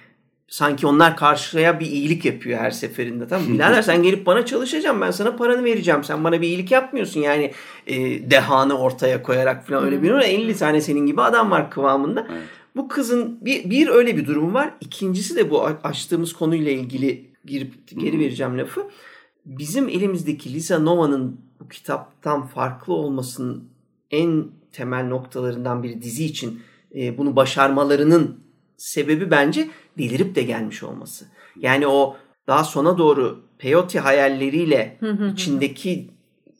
sanki onlar karşıya bir iyilik yapıyor her seferinde. Tamam? Birader sen gelip bana çalışacaksın ben sana paranı vereceğim. Sen bana bir iyilik yapmıyorsun yani e, dehanı ortaya koyarak falan öyle bir 50 tane senin gibi adam var kıvamında. Bu kızın bir, bir öyle bir durumu var. İkincisi de bu açtığımız konuyla ilgili girip geri vereceğim lafı. Bizim elimizdeki Lisa Nova'nın bu kitaptan farklı olmasının en temel noktalarından bir dizi için e, bunu başarmalarının sebebi bence delirip de gelmiş olması. Yani o daha sona doğru peyote hayalleriyle içindeki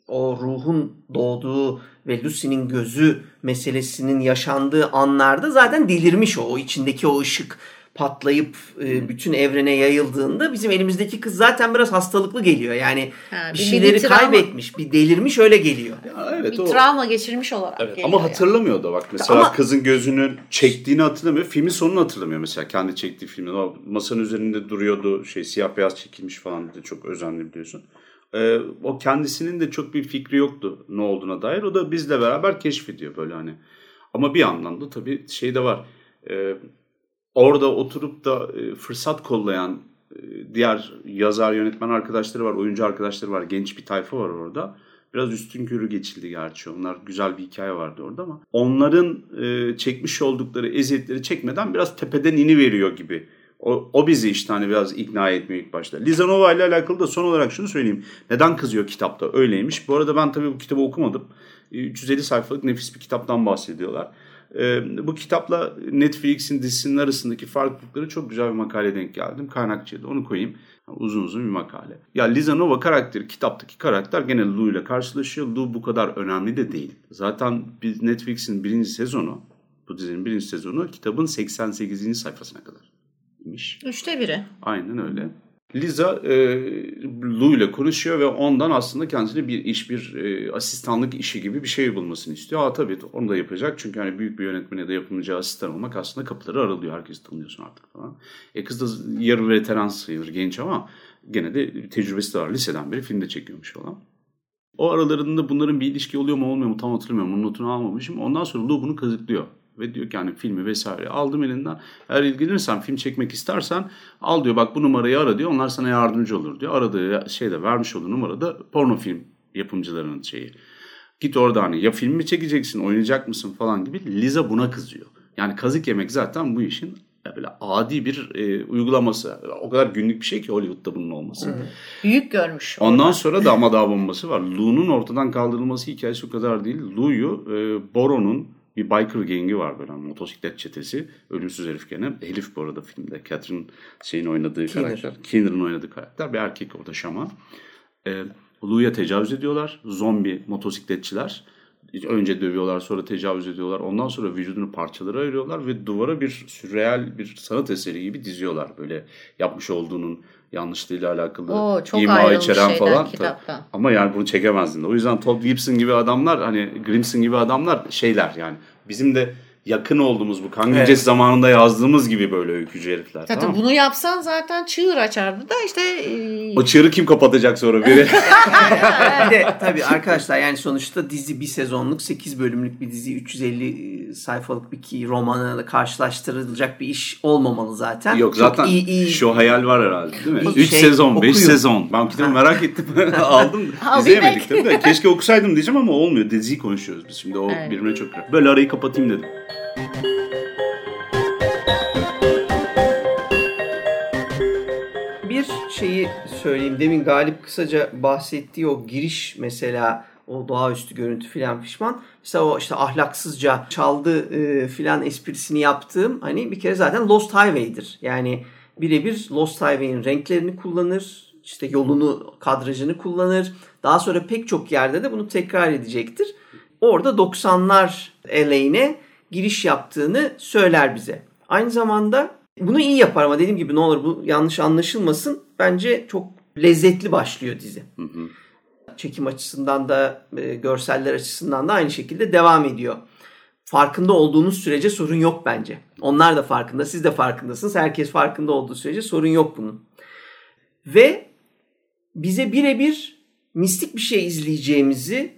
o ruhun doğduğu ve Lucy'nin gözü meselesinin yaşandığı anlarda zaten delirmiş o. O içindeki o ışık patlayıp e, bütün evrene yayıldığında bizim elimizdeki kız zaten biraz hastalıklı geliyor. Yani Ha, bir bir şeyleri travma. kaybetmiş, bir delirmiş öyle geliyor. Ya evet bir o. travma geçirmiş olarak Evet, geliyor ama yani. hatırlamıyor da bak mesela Ama- kızın gözünün çektiğini hatırlamıyor. Filmin sonunu hatırlamıyor mesela kendi çektiği filmin. O masanın üzerinde duruyordu şey siyah beyaz çekilmiş falan dedi çok özenli biliyorsun. Ee, o kendisinin de çok bir fikri yoktu ne olduğuna dair. O da bizle beraber keşfediyor böyle hani. Ama bir yandan da tabii şey de var. Ee, orada oturup da e, fırsat kollayan e, diğer yazar yönetmen arkadaşları var, oyuncu arkadaşları var, genç bir tayfa var orada. Biraz üstün körü geçildi gerçi. Onlar güzel bir hikaye vardı orada ama onların e, çekmiş oldukları eziyetleri çekmeden biraz tepeden ini veriyor gibi. O, o bizi işte hani biraz ikna etmiyor ilk başta. Liza Nova ile alakalı da son olarak şunu söyleyeyim. Neden kızıyor kitapta? Öyleymiş. Bu arada ben tabii bu kitabı okumadım. E, 350 sayfalık nefis bir kitaptan bahsediyorlar. Ee, bu kitapla Netflix'in dizisinin arasındaki farklılıkları çok güzel bir makale denk geldim. Kaynakçıya da onu koyayım. Uzun uzun bir makale. Ya Liza Nova karakteri, kitaptaki karakter gene Lou ile karşılaşıyor. Lou bu kadar önemli de değil. Zaten biz Netflix'in birinci sezonu, bu dizinin birinci sezonu kitabın 88. sayfasına kadar imiş. Üçte biri. Aynen öyle. Liza e, Lou ile konuşuyor ve ondan aslında kendisine bir iş, bir e, asistanlık işi gibi bir şey bulmasını istiyor. Aa tabii onu da yapacak çünkü hani büyük bir yönetmene ya da yapımcıya asistan olmak aslında kapıları aralıyor. Herkes tanıyorsun artık falan. E kız da yarı veteran sayılır genç ama gene de tecrübesi de var. Liseden beri filmde çekiyormuş falan. O aralarında bunların bir ilişki oluyor mu olmuyor mu tam hatırlamıyorum. Onun notunu almamışım. Ondan sonra Lou bunu kazıklıyor. Ve diyor ki hani filmi vesaire aldım elinden. Eğer ilgilenirsen film çekmek istersen al diyor bak bu numarayı ara diyor. Onlar sana yardımcı olur diyor. Aradığı şeyde vermiş olduğu numarada porno film yapımcılarının şeyi. Git orada hani ya film mi çekeceksin oynayacak mısın falan gibi. Liza buna kızıyor. Yani kazık yemek zaten bu işin böyle adi bir e, uygulaması. O kadar günlük bir şey ki Hollywood'da bunun olması. Büyük görmüş. Ondan sonra da ama daha bombası var. Lou'nun ortadan kaldırılması hikayesi o kadar değil. Lou'yu e, Boro'nun bir biker gengi var böyle motosiklet çetesi. Ölümsüz herif gene. Elif bu arada filmde. Catherine şeyin oynadığı Keener. karakter. Keener'ın oynadığı karakter. Bir erkek orada şaman. E, Lou'ya tecavüz ediyorlar. Zombi motosikletçiler. Önce dövüyorlar sonra tecavüz ediyorlar. Ondan sonra vücudunu parçalara ayırıyorlar ve duvara bir sürreal bir sanat eseri gibi diziyorlar. Böyle yapmış olduğunun yanlışlığıyla alakalı Oo, çok ima içeren falan. kitaptan. Ama yani bunu çekemezdin. de. O yüzden Todd Gibson gibi adamlar hani Grimson gibi adamlar şeyler yani bizim de yakın olduğumuz bu kan evet. zamanında yazdığımız gibi böyle öykücü herifler. Zaten tamam bunu yapsan zaten çığır açardı da işte. E... O çığırı kim kapatacak sonra biri? bir de tabii arkadaşlar yani sonuçta dizi bir sezonluk 8 bölümlük bir dizi 350 sayfalık bir ki romanla karşılaştırılacak bir iş olmamalı zaten. Yok Çok zaten iyi, iyi. şu hayal var herhalde değil mi? 3 şey, sezon 5 sezon. Ben kitabı merak ettim aldım. İzleyemedik tabii de. Keşke okusaydım diyeceğim ama olmuyor. Diziyi konuşuyoruz biz şimdi o evet. birbirine çok Böyle arayı kapatayım dedim. Şeyi söyleyeyim. Demin Galip kısaca bahsettiği o giriş mesela o doğaüstü görüntü filan pişman. Mesela o işte ahlaksızca çaldı e, filan esprisini yaptığım hani bir kere zaten Lost Highway'dir. Yani birebir Lost Highway'in renklerini kullanır. işte yolunu, kadrajını kullanır. Daha sonra pek çok yerde de bunu tekrar edecektir. Orada 90'lar LA'ine giriş yaptığını söyler bize. Aynı zamanda bunu iyi yapar ama dediğim gibi ne olur bu yanlış anlaşılmasın. Bence çok lezzetli başlıyor dizi. Hı hı. Çekim açısından da e, görseller açısından da aynı şekilde devam ediyor. Farkında olduğunuz sürece sorun yok bence. Onlar da farkında, siz de farkındasınız. Herkes farkında olduğu sürece sorun yok bunun. Ve bize birebir mistik bir şey izleyeceğimizi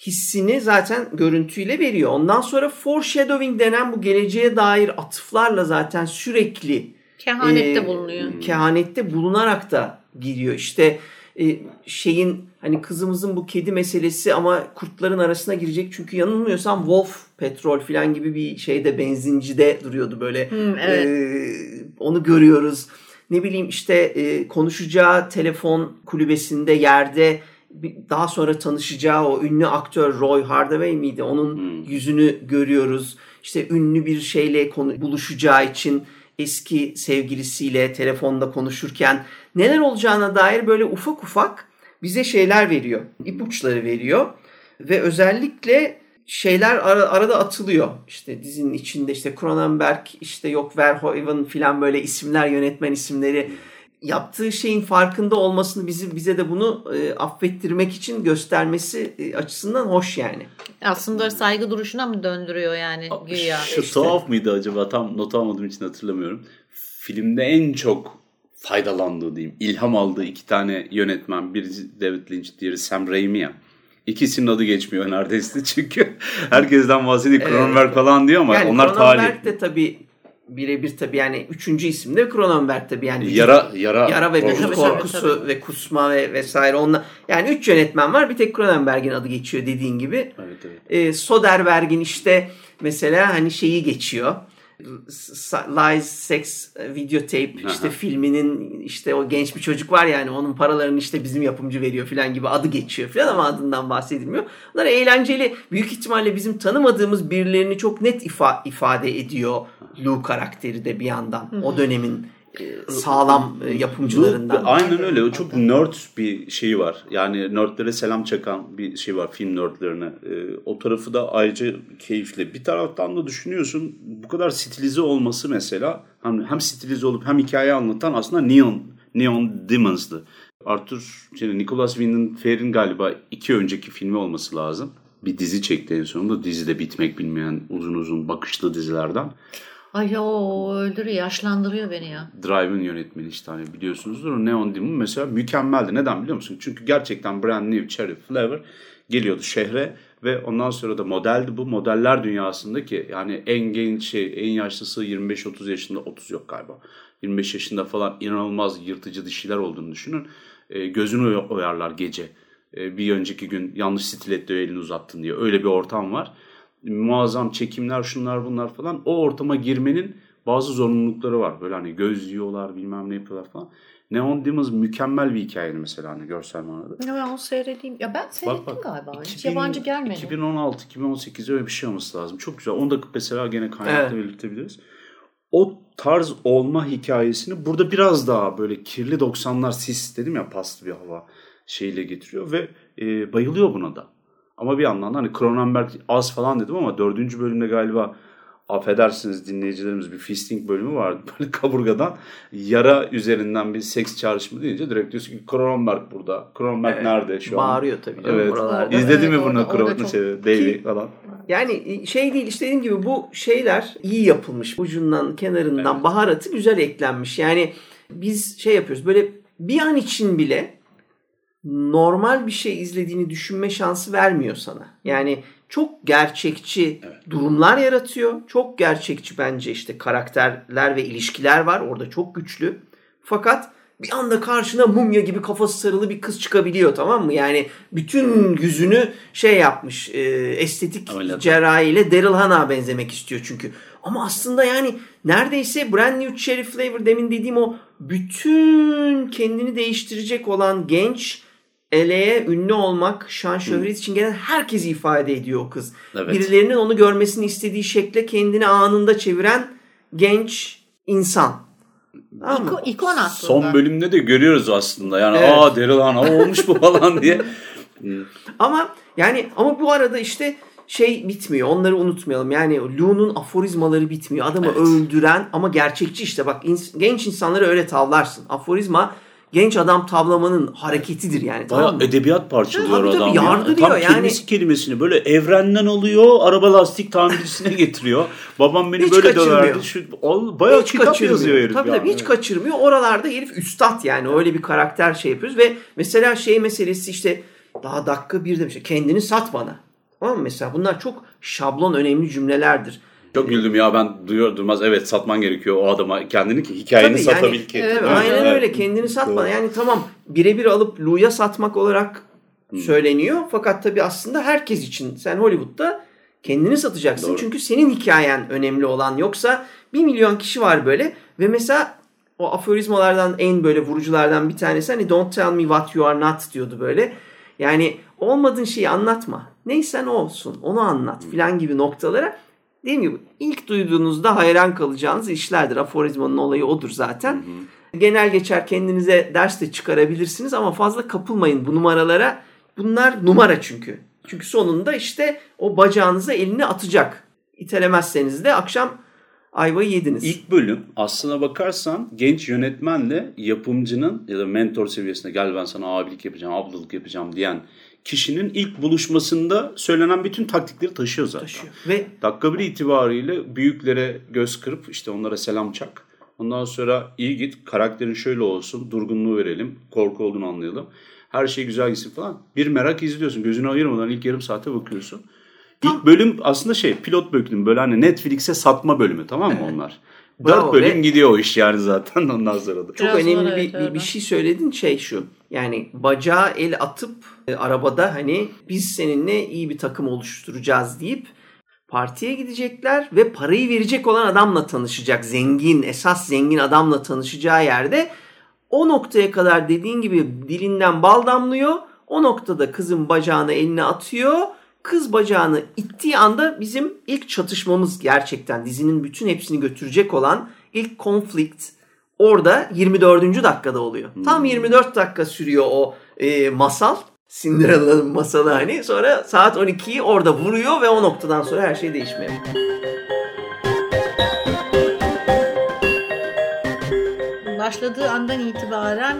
hissini zaten görüntüyle veriyor. Ondan sonra foreshadowing denen bu geleceğe dair atıflarla zaten sürekli kehanette e, bulunuyor. Kehanette bulunarak da giriyor. İşte e, şeyin hani kızımızın bu kedi meselesi ama kurtların arasına girecek çünkü yanılmıyorsam Wolf petrol falan gibi bir şeyde benzincide duruyordu böyle. Hmm, evet. e, onu görüyoruz. Ne bileyim işte e, konuşacağı telefon kulübesinde yerde daha sonra tanışacağı o ünlü aktör Roy Hardaway miydi? Onun hmm. yüzünü görüyoruz. İşte ünlü bir şeyle konu, buluşacağı için eski sevgilisiyle telefonda konuşurken neler olacağına dair böyle ufak ufak bize şeyler veriyor. ipuçları veriyor. Ve özellikle şeyler ara, arada atılıyor. İşte dizinin içinde işte Cronenberg, işte yok Verhoeven filan böyle isimler, yönetmen isimleri yaptığı şeyin farkında olmasını bizi bize de bunu e, affettirmek için göstermesi e, açısından hoş yani. Aslında saygı duruşuna mı döndürüyor yani güya? Şu işte. tuhaf mıydı acaba? Tam not almadığım için hatırlamıyorum. Filmde en çok faydalandığı diyeyim, ilham aldığı iki tane yönetmen. Biri David Lynch, diğeri Sam Raimi ya. İkisinin adı geçmiyor neredeyse çünkü herkesten bahsediyor. Cronenberg falan diyor ama yani onlar talih. Cronenberg de tabii birebir tabii yani üçüncü isim de Cronenberg tabii yani yara yara yara ve vücut korkusu tabii, tabii. ve kusma ve vesaire onunla yani üç yönetmen var bir tek Cronenberg'in adı geçiyor dediğin gibi. Evet, evet. E, Soderbergh'in işte mesela hani şeyi geçiyor. Lies Sex Videotape Aha. işte filminin işte o genç bir çocuk var yani onun paralarını işte bizim yapımcı veriyor filan gibi adı geçiyor filan ama adından bahsedilmiyor. Bunlar eğlenceli. Büyük ihtimalle bizim tanımadığımız birilerini çok net ifa ifade ediyor Lou karakteri de bir yandan. O dönemin e, sağlam e, yapımcılarından. Aynen öyle. O çok nerd bir şeyi var. Yani nerdlere selam çakan bir şey var film nerdlerine. E, o tarafı da ayrıca keyifli. Bir taraftan da düşünüyorsun bu kadar stilize olması mesela hem, hem stilize olup hem hikaye anlatan aslında Neon Neon Demons'dı. Arthur, yani Nicholas Winding Fair'in galiba iki önceki filmi olması lazım. Bir dizi çekti en sonunda. Dizide bitmek bilmeyen uzun uzun bakışlı dizilerden. Ay o öldürüyor, yaşlandırıyor beni ya. Drive'ın yönetmeni işte hani biliyorsunuzdur. Neon Demon mesela mükemmeldi. Neden biliyor musun? Çünkü gerçekten brand new cherry flavor geliyordu şehre ve ondan sonra da modeldi bu. Modeller dünyasındaki yani en genç şey, en yaşlısı 25-30 yaşında, 30 yok galiba. 25 yaşında falan inanılmaz yırtıcı dişiler olduğunu düşünün. E, gözünü oyarlar gece. E, bir önceki gün yanlış stiletto elini uzattın diye. Öyle bir ortam var muazzam çekimler şunlar bunlar falan o ortama girmenin bazı zorunlulukları var. Böyle hani göz yiyorlar bilmem ne yapıyorlar falan. Neon Demons mükemmel bir hikayeydi mesela hani görsel manada. Ya ben onu seyredeyim. Ya ben seyrettim bak, bak, galiba. 2000, Hiç yabancı gelmedi. 2016 2018 öyle bir şey olması lazım. Çok güzel. Onu da mesela gene kaynakla evet. belirtebiliriz. O tarz olma hikayesini burada biraz daha böyle kirli 90'lar sis dedim ya paslı bir hava şeyle getiriyor ve e, bayılıyor buna da. Ama bir yandan da hani Cronenberg az falan dedim ama dördüncü bölümde galiba affedersiniz dinleyicilerimiz bir fisting bölümü vardı. Böyle kaburgadan yara üzerinden bir seks çağrışımı deyince direkt diyorsun ki Kronberg burada. Kronberg Evet. nerede şu an? Bağırıyor tabii canım Evet. oralarda. İzledin mi Evet, bunu orada Kronberg çok- şey, Davey Ki- falan? Yani şey değil işte dediğim gibi bu şeyler iyi yapılmış. Ucundan kenarından Evet. baharatı güzel eklenmiş. Yani biz şey yapıyoruz böyle bir an için bile normal bir şey izlediğini düşünme şansı vermiyor sana. Yani çok gerçekçi durumlar yaratıyor. Çok gerçekçi bence işte karakterler ve ilişkiler var. Orada çok güçlü. Fakat bir anda karşına mumya gibi kafası sarılı bir kız çıkabiliyor tamam mı? Yani bütün yüzünü şey yapmış e, estetik Ameliyat. cerrahiyle Daryl Hannah'a benzemek istiyor çünkü. Ama aslında yani neredeyse Brand New Cherry Flavor demin dediğim o bütün kendini değiştirecek olan genç eleğe ünlü olmak, şan şöhret için gelen herkesi ifade ediyor o kız. Evet. Birilerinin onu görmesini istediği şekle kendini anında çeviren genç insan. Tamam? İko, ikon aslında. Son bölümde de görüyoruz aslında. Yani Evet. aa Daryl Hannah olmuş bu falan diye. Ama yani ama bu arada işte şey bitmiyor. Onları unutmayalım. Yani Lu'nun aforizmaları bitmiyor. Adamı Evet. öldüren ama gerçekçi işte. Bak ins- genç insanları öyle tavlarsın. Aforizma genç adam tavlamanın hareketidir yani. Bayağı tamam mı? edebiyat parçalıyor Tabii, tabii, adam. ya. yardırıyor Tam yani. kelimesi kelimesini böyle evrenden alıyor, araba lastik tamircisine getiriyor. Babam beni Hiç böyle kaçırmıyor. döverdi. Şu, bayağı hiç kitap kaçırmıyor. yazıyor herif. Tabii ya. tabii hiç kaçırmıyor. Oralarda herif üstad yani. Öyle bir karakter şey yapıyoruz ve mesela şey meselesi işte daha dakika bir demiş. Kendini sat bana. Tamam mı? Mesela bunlar çok şablon önemli cümlelerdir. Çok güldüm ya ben duyuyor duymaz evet satman gerekiyor o adama kendini ki hikayeni Tabii yani, satabil ki. evet, aynen evet. öyle. Kendini sat Doğru. Yani tamam birebir alıp Lou'ya satmak olarak söyleniyor. Fakat tabii aslında herkes için. Sen Hollywood'da kendini satacaksın. Doğru. Çünkü senin hikayen önemli olan. Yoksa bir milyon kişi var böyle. Ve mesela o aforizmalardan en böyle vuruculardan bir tanesi hani don't tell me what you are not diyordu böyle. Yani olmadığın şeyi anlatma. Neysen o olsun. Onu anlat filan gibi noktalara. Dediğim gibi ilk duyduğunuzda hayran kalacağınız işlerdir. Aforizmanın olayı odur zaten. Genel geçer kendinize ders de çıkarabilirsiniz ama fazla kapılmayın bu numaralara. Bunlar numara çünkü. Çünkü sonunda işte o bacağınıza elini atacak. İtelemezseniz de akşam ayvayı yediniz. İlk bölüm aslına bakarsan genç yönetmenle yapımcının ya da mentor seviyesinde gel ben sana abilik yapacağım, ablalık yapacağım diyen kişinin ilk buluşmasında söylenen bütün taktikleri taşıyor zaten. taşıyor. Ve Dakika bir itibariyle büyüklere göz kırıp işte onlara selam çak. Ondan sonra iyi git karakterin şöyle olsun durgunluğu verelim korku olduğunu anlayalım. Her şey güzel gitsin falan. Bir merak izliyorsun gözünü ayırmadan ilk yarım saate bakıyorsun. İlk bölüm aslında şey pilot bölüm böyle hani Netflix'e satma bölümü tamam mı onlar? Bravo Dört bölüm ve- gidiyor o iş yani zaten ondan sonra da. çok Biraz önemli var, bir, evet, bir, bir şey söyledin şey şu. Yani bacağı el atıp e, arabada hani biz seninle iyi bir takım oluşturacağız deyip partiye gidecekler ve parayı verecek olan adamla tanışacak. Zengin, esas zengin adamla tanışacağı yerde o noktaya kadar dediğin gibi dilinden bal damlıyor. O noktada kızın bacağını eline atıyor. Kız bacağını ittiği anda bizim ilk çatışmamız gerçekten dizinin bütün hepsini götürecek olan ilk konflikt orada 24. dakikada oluyor. Tam 24 dakika sürüyor o e, masal. Cinderella'nın masalı hani. Sonra saat 12'yi orada vuruyor ve o noktadan sonra her şey değişmeye başlıyor. başladığı andan itibaren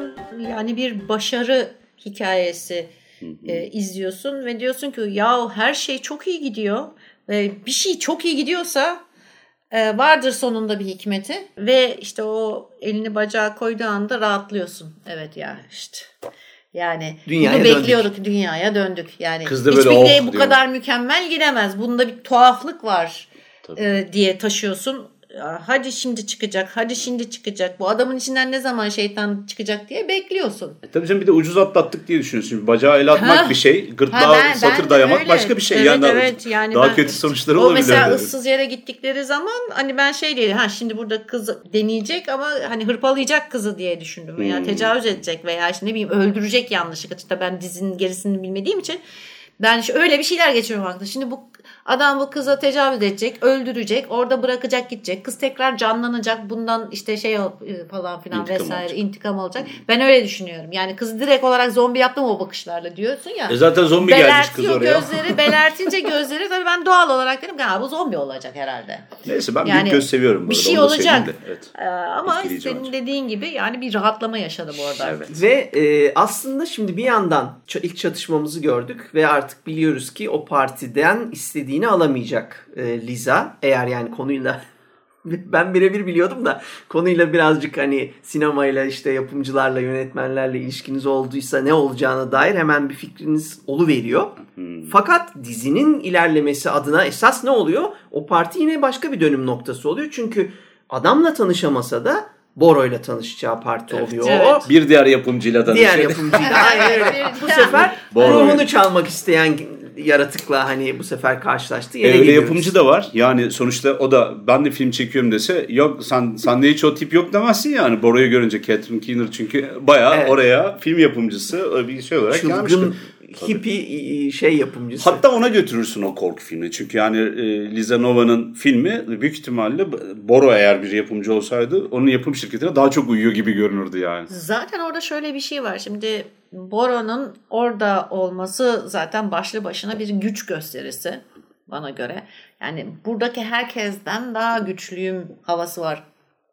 yani bir başarı hikayesi e, izliyorsun ve diyorsun ki ya her şey çok iyi gidiyor ve bir şey çok iyi gidiyorsa e, vardır sonunda bir hikmeti ve işte o elini bacağı koyduğu anda rahatlıyorsun. Evet ya işte yani Dünyaya bunu döndük. bekliyorduk dünyaya döndük. Yani Kız da hiçbir böyle, şey "Oh!" bu diyor. kadar mükemmel gidemez. Bunda bir tuhaflık var Tabii. e, diye taşıyorsun. Hadi şimdi çıkacak, hadi şimdi çıkacak. Bu adamın içinden ne zaman şeytan çıkacak diye bekliyorsun. E tabii canım bir de ucuz atlattık diye düşünüyorsun. Şimdi bacağı el atmak Ha. bir şey, gırtlağa Ha, ben- satır ben dayamak öyle. başka bir şey. Evet, yani daha, evet. Yani daha ben- kötü sonuçları O olabilir. mesela dedi. ıssız yere gittikleri zaman hani ben şey diye ha şimdi burada kız deneyecek ama hani hırpalayacak kızı diye düşündüm veya Hmm. tecavüz edecek veya işte ne bileyim öldürecek yanlışlıkla. İşte ben dizinin gerisini bilmediğim için ben öyle bir şeyler geçiyorum aklımda. Şimdi bu Adam bu kıza tecavüz edecek, öldürecek, orada bırakacak gidecek. Kız tekrar canlanacak. Bundan işte şey e, falan filan İntikam vesaire alacak. intikam alacak. Ben öyle düşünüyorum. Yani kız direkt olarak zombi yaptım o bakışlarla diyorsun ya. E zaten zombi gelmiş kız oraya. gözleri, belertince gözleri tabii ben doğal olarak dedim ki "Ha, bu zombi olacak herhalde. Neyse ben Yani büyük göz seviyorum. bu Bir şey olacak. de. Evet. Ee, ama senin olacak. dediğin gibi yani bir rahatlama yaşadım orada. Evet. Ve e, aslında şimdi bir yandan ilk çatışmamızı gördük ve artık biliyoruz ki o partiden istediğini alamayacak e, Liza. Eğer yani konuyla ben birebir biliyordum da konuyla birazcık hani sinemayla işte yapımcılarla yönetmenlerle ilişkiniz olduysa ne olacağına dair hemen bir fikriniz oluveriyor. Fakat dizinin ilerlemesi adına esas ne oluyor? O parti yine başka bir dönüm noktası oluyor. Çünkü adamla tanışamasa da Boro'yla tanışacağı parti oluyor. Evet. Bir diğer yapımcıyla tanışıyor. diğer yapımcıyla aynen öyle. Bu sefer Boro. ruhunu çalmak isteyen yaratıkla hani bu sefer karşılaştı. Yine E, öyle yapımcı da var. Yani sonuçta o da ben de film çekiyorum dese yok sen sende hiç o tip yok demezsin yani. Boro'yu görünce Catherine Keener çünkü bayağı Evet. oraya film yapımcısı bir şey olarak gelmişti. Çılgın hippie şey yapımcısı. Hatta ona götürürsün o korku filmini. Çünkü yani e, Liza Nova'nın filmi büyük ihtimalle Boro eğer bir yapımcı olsaydı onun yapım şirketine daha çok uyuyor gibi görünürdü yani. Zaten orada şöyle bir şey var. Şimdi Boro'nun orada olması zaten başlı başına bir güç gösterisi bana göre. Yani buradaki herkesten daha güçlüyüm havası var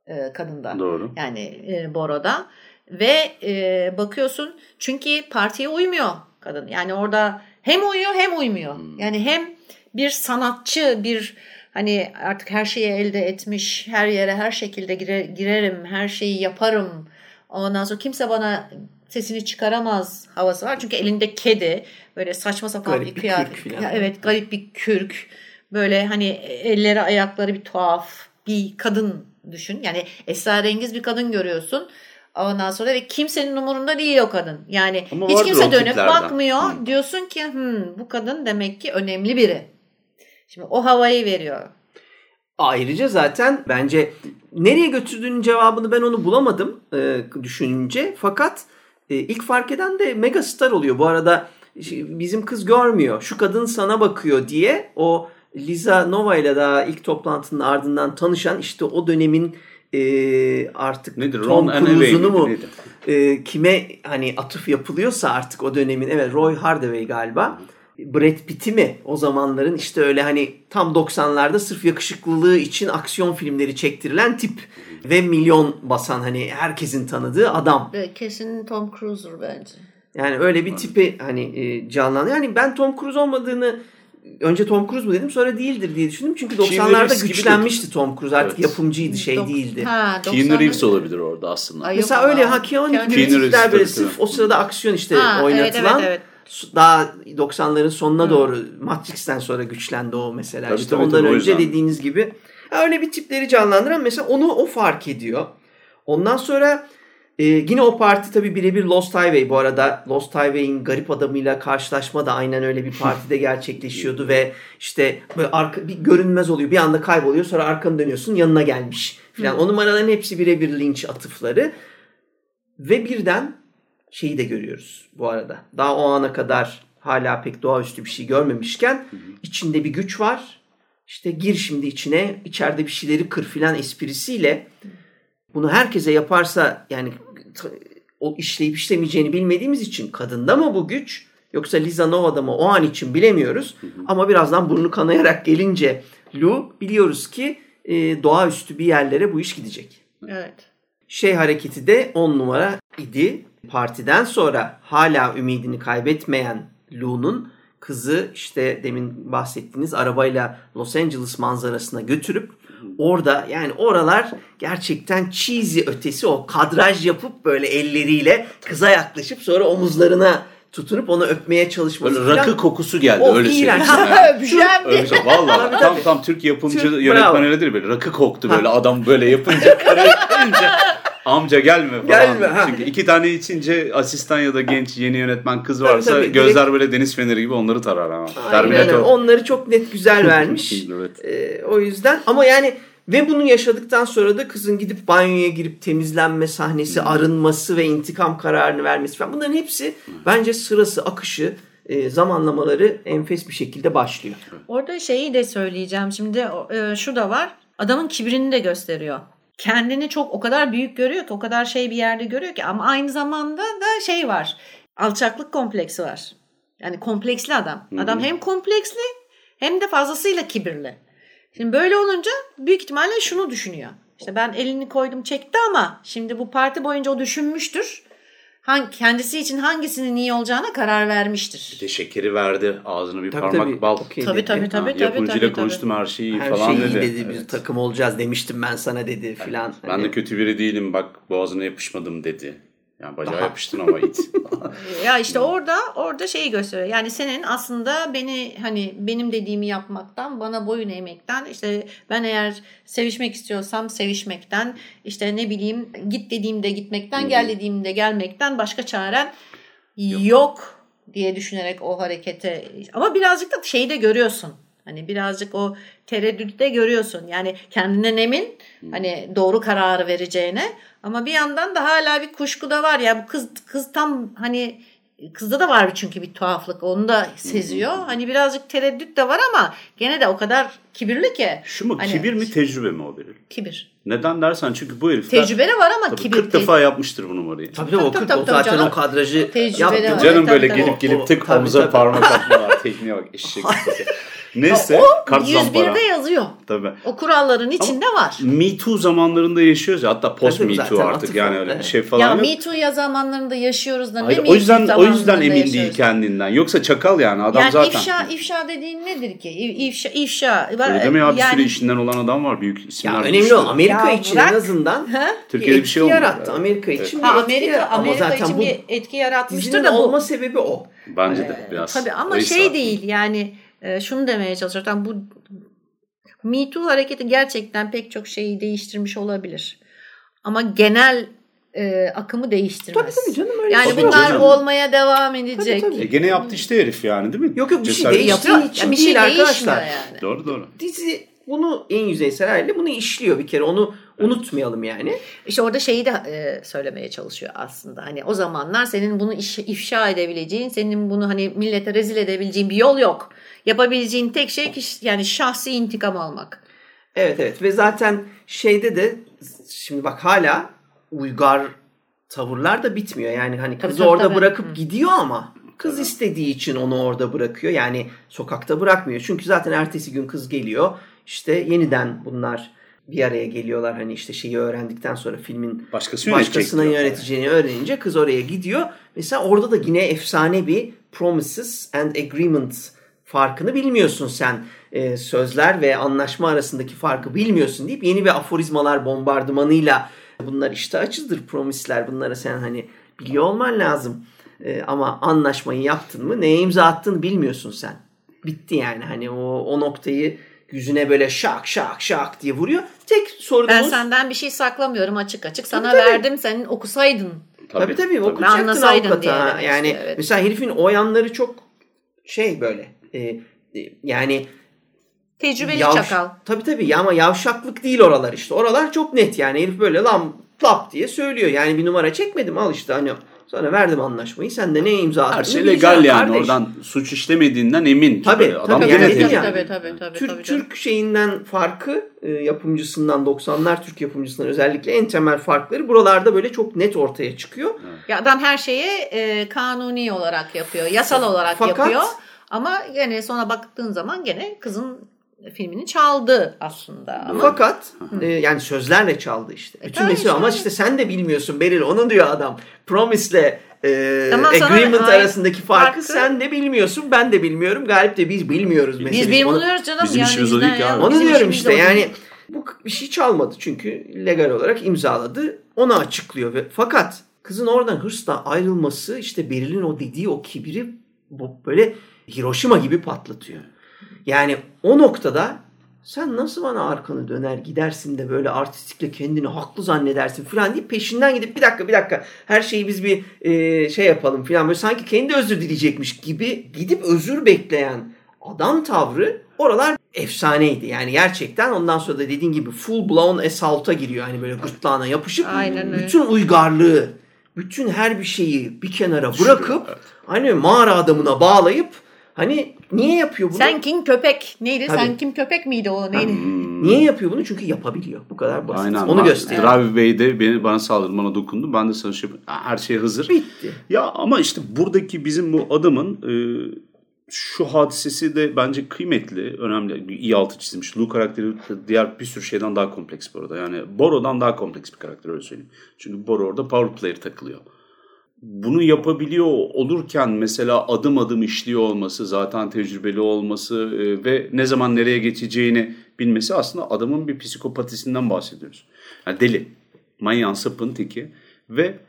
e, kadında. Doğru. Yani e, Boro'da. Ve e, bakıyorsun çünkü partiye uymuyor kadın. Yani orada hem uyuyor hem uymuyor. Yani hem bir sanatçı, bir hani artık her şeyi elde etmiş, her yere her şekilde gire- girerim, her şeyi yaparım. Ondan sonra kimse bana sesini çıkaramaz havası var. Çünkü elinde kedi, böyle saçma sapan Garip bir bir kıyafet. Ya Evet, garip bir kürk. Böyle hani elleri ayakları bir tuhaf bir kadın düşün. Yani esrarengiz bir kadın görüyorsun. Ondan sonra ve kimsenin umurunda değil o kadın. Yani Ama hiç kimse dönüp tiplerden. bakmıyor. Hı. Diyorsun ki "Hmm, bu kadın demek ki önemli biri. Şimdi o havayı veriyor. Ayrıca zaten bence nereye götürdüğünün cevabını ben onu bulamadım e, düşününce. Fakat e, ilk fark eden de megastar oluyor. Bu arada bizim kız görmüyor. Şu kadın sana bakıyor diye o Liza Nova ile daha ilk toplantının ardından tanışan işte o dönemin e, artık Nedir? Tom Cruise'unu mu e, kime hani atıf yapılıyorsa artık o dönemin evet Roy Hardaway galiba. Brad Pitt'i mi o zamanların işte öyle hani tam 90'larda sırf yakışıklılığı için aksiyon filmleri çektirilen tip ve milyon basan hani herkesin tanıdığı adam. Kesin Tom Cruise'dur bence. Yani öyle bir tipi hani e, canlanıyor. Yani ben Tom Cruise olmadığını önce Tom Cruise mu dedim sonra değildir diye düşündüm. Çünkü Keanu 90'larda Reeves gibi güçlenmişti Tom Cruise artık Evet. yapımcıydı şey Dok- değildi. Ha, Keanu 90'lar Reeves olabilir orada aslında. Ay, Mesela öyle ha Keanu Keanu gibi Reeves tipler böyle sırf o sırada aksiyon işte Ha, evet, oynatılan evet, evet. Daha 90'ların sonuna doğru Matrix'ten sonra güçlendi o mesela. Tabii, işte tabii, ondan tabii, önce dediğiniz gibi öyle bir tipleri canlandıran mesela onu o fark ediyor. Ondan sonra e, yine o parti tabii birebir Lost Highway. Bu arada Lost Highway'in garip adamıyla karşılaşma da aynen öyle bir partide gerçekleşiyordu ve işte böyle arka, bir görünmez oluyor. Bir anda kayboluyor sonra arkanı dönüyorsun yanına gelmiş falan. O numaraların hepsi birebir linç atıfları. Ve birden şeyi de görüyoruz bu arada. Daha o ana kadar hala pek doğaüstü bir şey görmemişken içinde bir güç var. İşte gir şimdi içine içeride bir şeyleri kır filan esprisiyle bunu herkese yaparsa yani o işleyip işlemeyeceğini bilmediğimiz için kadında mı bu güç yoksa Liza Nova'da mı o an için bilemiyoruz. Ama birazdan burnu kanayarak gelince Lu biliyoruz ki e, doğaüstü bir yerlere bu iş gidecek Evet. şey hareketi de 10 numara idi. Partiden sonra hala ümidini kaybetmeyen Lou'nun kızı işte demin bahsettiğiniz arabayla Los Angeles manzarasına götürüp orada yani oralar gerçekten cheesy ötesi o kadraj yapıp böyle elleriyle kıza yaklaşıp sonra omuzlarına tutunup onu öpmeye çalışması Böyle falan. rakı kokusu geldi O öyle iğrenç. söyleyeyim. Yani. Öyle şey. Valla tam tam Türk yapımcı Türk, yönetmen öyledir böyle rakı koktu böyle adam böyle yapınca karaya gelince amca gelme falan. Gelme, ha. Çünkü iki tane içince asistan ya da genç yeni yönetmen kız varsa tabii, direkt- gözler böyle deniz feneri gibi onları tarar ama. Aynen. Terminator. Onları çok net güzel vermiş. Evet. Ee, o yüzden ama yani ve bunu yaşadıktan sonra da kızın gidip banyoya girip temizlenme sahnesi, arınması ve intikam kararını vermesi falan bunların hepsi bence sırası, akışı e, zamanlamaları enfes bir şekilde başlıyor. Orada şeyi de söyleyeceğim. Şimdi e, şu da var. Adamın kibrini de gösteriyor. Kendini çok o kadar büyük görüyor ki o kadar şey bir yerde görüyor ki ama aynı zamanda da şey var. Alçaklık kompleksi var. Yani kompleksli adam. Adam hem kompleksli hem de fazlasıyla kibirli. Şimdi böyle olunca büyük ihtimalle şunu düşünüyor. İşte ben elini koydum çekti ama şimdi bu parti boyunca o düşünmüştür. Hangi, kendisi için hangisinin iyi olacağına karar vermiştir. Bir de şekeri verdi. Ağzına bir Tabii, parmak tabii. bal. Okey Tabii dedi. tabii Ha, tabii tabii. Yapımcıyla tabii, konuştum her şeyi Her falan şey iyi dedi. dedi. Biz Evet. takım olacağız demiştim ben sana dedi filan. Ben Hani- de kötü biri değilim bak boğazına yapışmadım dedi. Yani bacağı Daha- yapıştın ama it. Ya işte orada orada şeyi gösteriyor. Yani senin aslında beni hani benim dediğimi yapmaktan, bana boyun eğmekten, işte ben eğer sevişmek istiyorsam sevişmekten, işte ne bileyim git dediğimde gitmekten, gel dediğimde gelmekten başka çaren yok. diye düşünerek o harekete ama birazcık da şeyi de görüyorsun. Hani birazcık o tereddütü de görüyorsun. Yani kendinden emin hani doğru kararı vereceğine ama bir yandan da hala bir kuşku da var ya bu kız kız tam hani kızda da var çünkü bir tuhaflık onu da seziyor. Hani birazcık tereddüt de var ama gene de o kadar kibirli ki. Şu mu Hani- kibir mi tecrübe mi o Beril? Kibir. Neden dersen çünkü bu herifler Tecrübe de var ama tabii kibir. 40 defa yapmıştır bu numarayı. Tabii tabii o, Tabii, 40, tabii, o tabii zaten canım. o kadrajı yaptı. Canım böyle Tabii, gelip tabii. gelip tık Tabii, omuza tabii. parmak atma var. Tekniğe bak eşek Neyse kart zampara. 101'de yazıyor. Tabii. O kuralların içinde var. Me Too zamanlarında yaşıyoruz ya hatta post Tabii, Me zaten Too artık atıf yani o, öyle bir evet. şey falan Ya yok. Me Too ya zamanlarında yaşıyoruz da ne Hayır, Me o yüzden o yüzden emin değil yaşıyoruz? kendinden. Yoksa çakal yani adam yani zaten. ifşa ifşa dediğin nedir ki? İfşa ifşa. Öyle deme ya bir yani, sürü işinden olan adam var büyük isimler. Ya önemli olan Amerika Ya için bırak. en azından Türkiye'de bir şey olmuyor. yarattı. Evet. Amerika Evet. için ha, bir etki Amerika. Ama Amerika zaten için bu bir etki yaratmıştır da bu. olma sebebi o. Bence de biraz. Tabii ama O şey değil yani e, şunu demeye çalışıyorum. Tamam, bu Me Too hareketi gerçekten pek çok şeyi değiştirmiş olabilir. Ama genel e, akımı değiştirmez. Tabii tabii canım öyle Yani şey bunlar yok. olmaya devam edecek. Tabii, tabii. E gene yaptı işte herif yani değil mi? Yok, yok, bir şey Cesaret- için Ya bir şey değişmiyor arkadaşlar. yani. Doğru doğru. Dizi bunu en yüzeysel haliyle bunu işliyor bir kere. Onu unutmayalım yani. İşte orada şeyi de e, söylemeye çalışıyor aslında. Hani o zamanlar senin bunu iş- ifşa edebileceğin, senin bunu hani millete rezil edebileceğin bir yol yok. Yapabileceğin tek şey yani şahsi intikam almak. Evet evet ve zaten şeyde de şimdi bak hala uygar tavırlar da bitmiyor. Yani hani kızı tabii, orada tabii. bırakıp Hı. gidiyor ama kız istediği için onu orada bırakıyor. Yani sokakta bırakmıyor. Çünkü zaten ertesi gün kız geliyor. İşte yeniden bunlar bir araya geliyorlar. Hani işte şeyi öğrendikten sonra filmin Başkası başkasına yöneteceğini öğrenince kız oraya gidiyor. Mesela orada da yine efsane bir promises and agreements farkını bilmiyorsun sen. Ee, sözler ve anlaşma arasındaki farkı bilmiyorsun deyip yeni bir aforizmalar bombardımanıyla bunlar işte açıdır promisler bunları sen hani biliyor olman lazım. Ee, ama anlaşmayı yaptın mı neye imza attığını bilmiyorsun sen. Bitti yani hani o, o noktayı yüzüne böyle şak şak şak diye vuruyor. Tek sorunumuz Ben senden bir şey saklamıyorum açık açık. Sana Tabii, tabii. verdim senin okusaydın. Tabii tabii, okuyacaktın Anlasaydın avukata. Yani istiyor, evet. mesela herifin o yanları çok şey böyle e, e, yani Tecrübeli yavş- çakal. Tabii tabii ya ama yavşaklık değil oralar işte. Oralar çok net yani herif böyle lan lap diye söylüyor. Yani bir numara çekmedim al işte hani sana verdim anlaşmayı sen de neye imza attın? Her şey legal yani oradan suç işlemediğinden emin. Tabii, Böyle Adam tabii, yani yani. Tabii tabii tabii. Türk, tabii. Türk şeyinden farkı e, yapımcısından 90'lar Türk yapımcısından özellikle en temel farkları buralarda böyle çok net ortaya çıkıyor. Ya adam her şeyi e, kanuni olarak yapıyor, yasal olarak Fakat- yapıyor. Ama gene sonra baktığın zaman gene kızın filmini çaldı aslında. Ama Fakat e, yani sözlerle çaldı işte. Bütün tabii mesele ama işte. sen de bilmiyorsun Beril onu diyor adam. Promise'le e, Tamam, sana- agreement ay- arasındaki farkı, farkı- sen de bilmiyorsun ben de bilmiyorum. Galip de biz bilmiyoruz biz meselesi. bir Onu- buluyoruz canım. bizim yani işimiz o değil ki ya. abi. Onu Bizim diyorum işte yani bu bir şey çalmadı çünkü legal olarak imzaladı. Onu açıklıyor ve fakat kızın oradan hırsla ayrılması işte Beril'in o dediği o kibiri bu böyle Hiroşima gibi patlatıyor. Yani o noktada sen nasıl bana arkanı döner gidersin de böyle artistikle kendini haklı zannedersin falan deyip peşinden gidip bir dakika bir dakika her şeyi biz bir e, şey yapalım falan böyle sanki kendi özür dileyecekmiş gibi gidip özür bekleyen adam tavrı oralar efsaneydi. Yani gerçekten ondan sonra da dediğin gibi full blown assault'a giriyor. Hani böyle gırtlağına yapışıp Aynen öyle. bütün uygarlığı bütün her bir şeyi bir kenara bırakıp hani mağara adamına bağlayıp hani niye yapıyor bunu? Sen kim köpek? Neydi? Tabii. Sen kim köpek miydi o? Neydi? Niye yapıyor bunu? Çünkü yapabiliyor. Bu kadar basit. Aynen. Onu gösteriyor. Drive Bey'de beni, bana saldırdı, bana dokundu. Ben de sana şey her şey hazır. Bitti. Ya ama işte buradaki bizim bu adamın e, şu hadisesi de bence kıymetli, önemli. İyi altı çizmiş. Lou karakteri diğer bir sürü şeyden daha kompleks bu arada. Yani Boro'dan daha kompleks bir karakter öyle söyleyeyim. Çünkü Boro orada power player takılıyor. Bunu yapabiliyor olurken mesela adım adım işliyor olması, zaten tecrübeli olması e, ve ne zaman nereye geçeceğini bilmesi aslında adamın bir psikopatisinden bahsediyoruz. Yani deli, manyağın sapın teki ve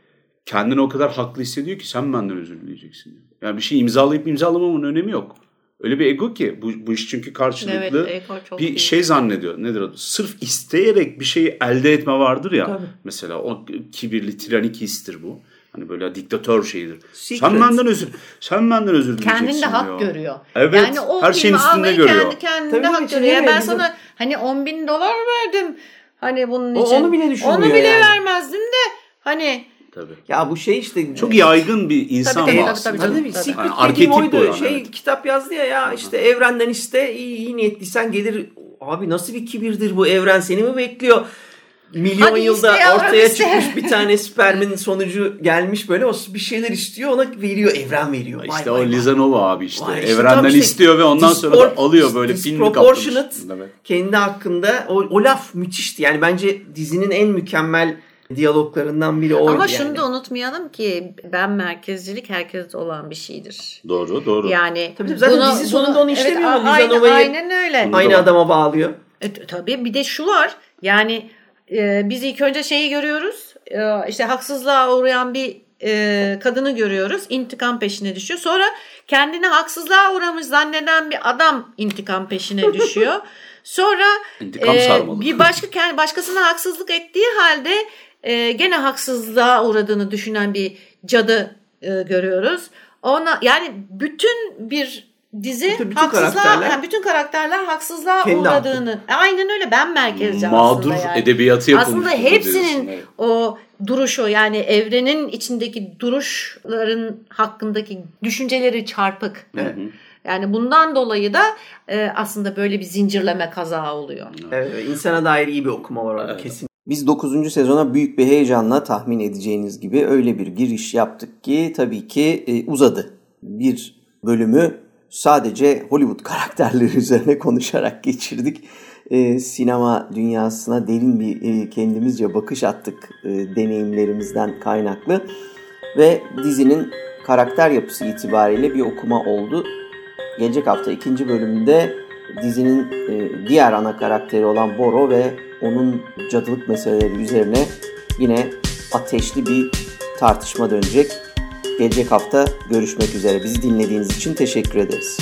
kendini o kadar haklı hissediyor ki sen benden özür dileyeceksin. Yani bir şey imzalayıp imzalamamın önemi yok. Öyle bir ego ki bu, bu iş çünkü karşılıklı Evet, bir iyi. şey zannediyor. Nedir adı? Sırf isteyerek bir şeyi elde etme vardır ya. Tabii. Mesela o kibirli tiranik histir bu. Hani böyle diktatör şeyidir. Secret. Sen benden özür sen benden özür dileyeceksin Kendinde hak diyor. görüyor. Evet, Yani o her şeyin üstünde görüyor. Kendi kendinde Tabii, hak görüyor. Ya ben sana hani 10 bin dolar verdim. Hani bunun O- için. onu bile düşünmüyor Onu bile yani. vermezdim de hani Tabii. Ya bu şey işte Çok yaygın bir insan Tabii, tabii, aslında. tabii, Tabii Tabii. Secret Yani arketip oydu. şey evet. kitap yazdı ya ya işte evrenden iste iyi, iyi niyetliysen gelir. Abi nasıl bir kibirdir bu evren seni mi bekliyor? Milyon Hadi yılda ortaya iste. çıkmış bir tane spermin sonucu gelmiş böyle o bir şeyler istiyor ona veriyor evren veriyor. Vay İşte vay o. Lizanova abi işte. Vay işte Evrenden işte istiyor ve ondan sonra da dispor- alıyor böyle film kaplamış. Evet. kendi hakkında o, o laf müthişti. Yani bence dizinin en mükemmel diyaloglarından biri oydu ama yani. şunu da unutmayalım ki ben merkezcilik herkeste olan bir şeydir. Doğru doğru. Yani Tabii tabii, zaten dizi sonunda onu işlemiyor mu? a- aynen, Lizanova'yı- aynen öyle. Aynı adama bağlıyor. E, tabii bir de şu var. Yani e, biz ilk önce şeyi görüyoruz. E, işte haksızlığa uğrayan bir e, kadını görüyoruz. İntikam peşine düşüyor. Sonra kendini haksızlığa uğramış zanneden bir adam intikam peşine düşüyor. Sonra İntikam e, sarmalı. bir başka başkasına haksızlık ettiği halde e, gene haksızlığa uğradığını düşünen bir cadı e, görüyoruz. Ona yani bütün bir dizi Bütün- bütün haksızlığa karakterler- yani bütün karakterler haksızlığa Kendi uğradığını. Aynen öyle ben merkezci Mağdur aslında yani. edebiyatı yapılmış. Aslında hepsinin diyorsun, evet. o duruşu yani evrenin içindeki duruşların hakkındaki düşünceleri çarpık. Evet. Yani bundan dolayı da e, aslında böyle bir zincirleme kaza oluyor. Evet, insana dair iyi bir okuma var orada kesin. Biz 9. sezona büyük bir heyecanla tahmin edeceğiniz gibi öyle bir giriş yaptık ki tabii ki e, uzadı. Bir bölümü sadece Hollywood karakterleri üzerine konuşarak geçirdik. E, sinema dünyasına derin bir e, kendimizce bakış attık e, deneyimlerimizden kaynaklı. Ve dizinin karakter yapısı itibariyle bir okuma oldu. Gelecek hafta ikinci bölümünde dizinin e, diğer ana karakteri olan Boro ve onun cadılık meseleleri üzerine yine ateşli bir tartışma dönecek. Gelecek hafta görüşmek üzere. Bizi dinlediğiniz için teşekkür ederiz.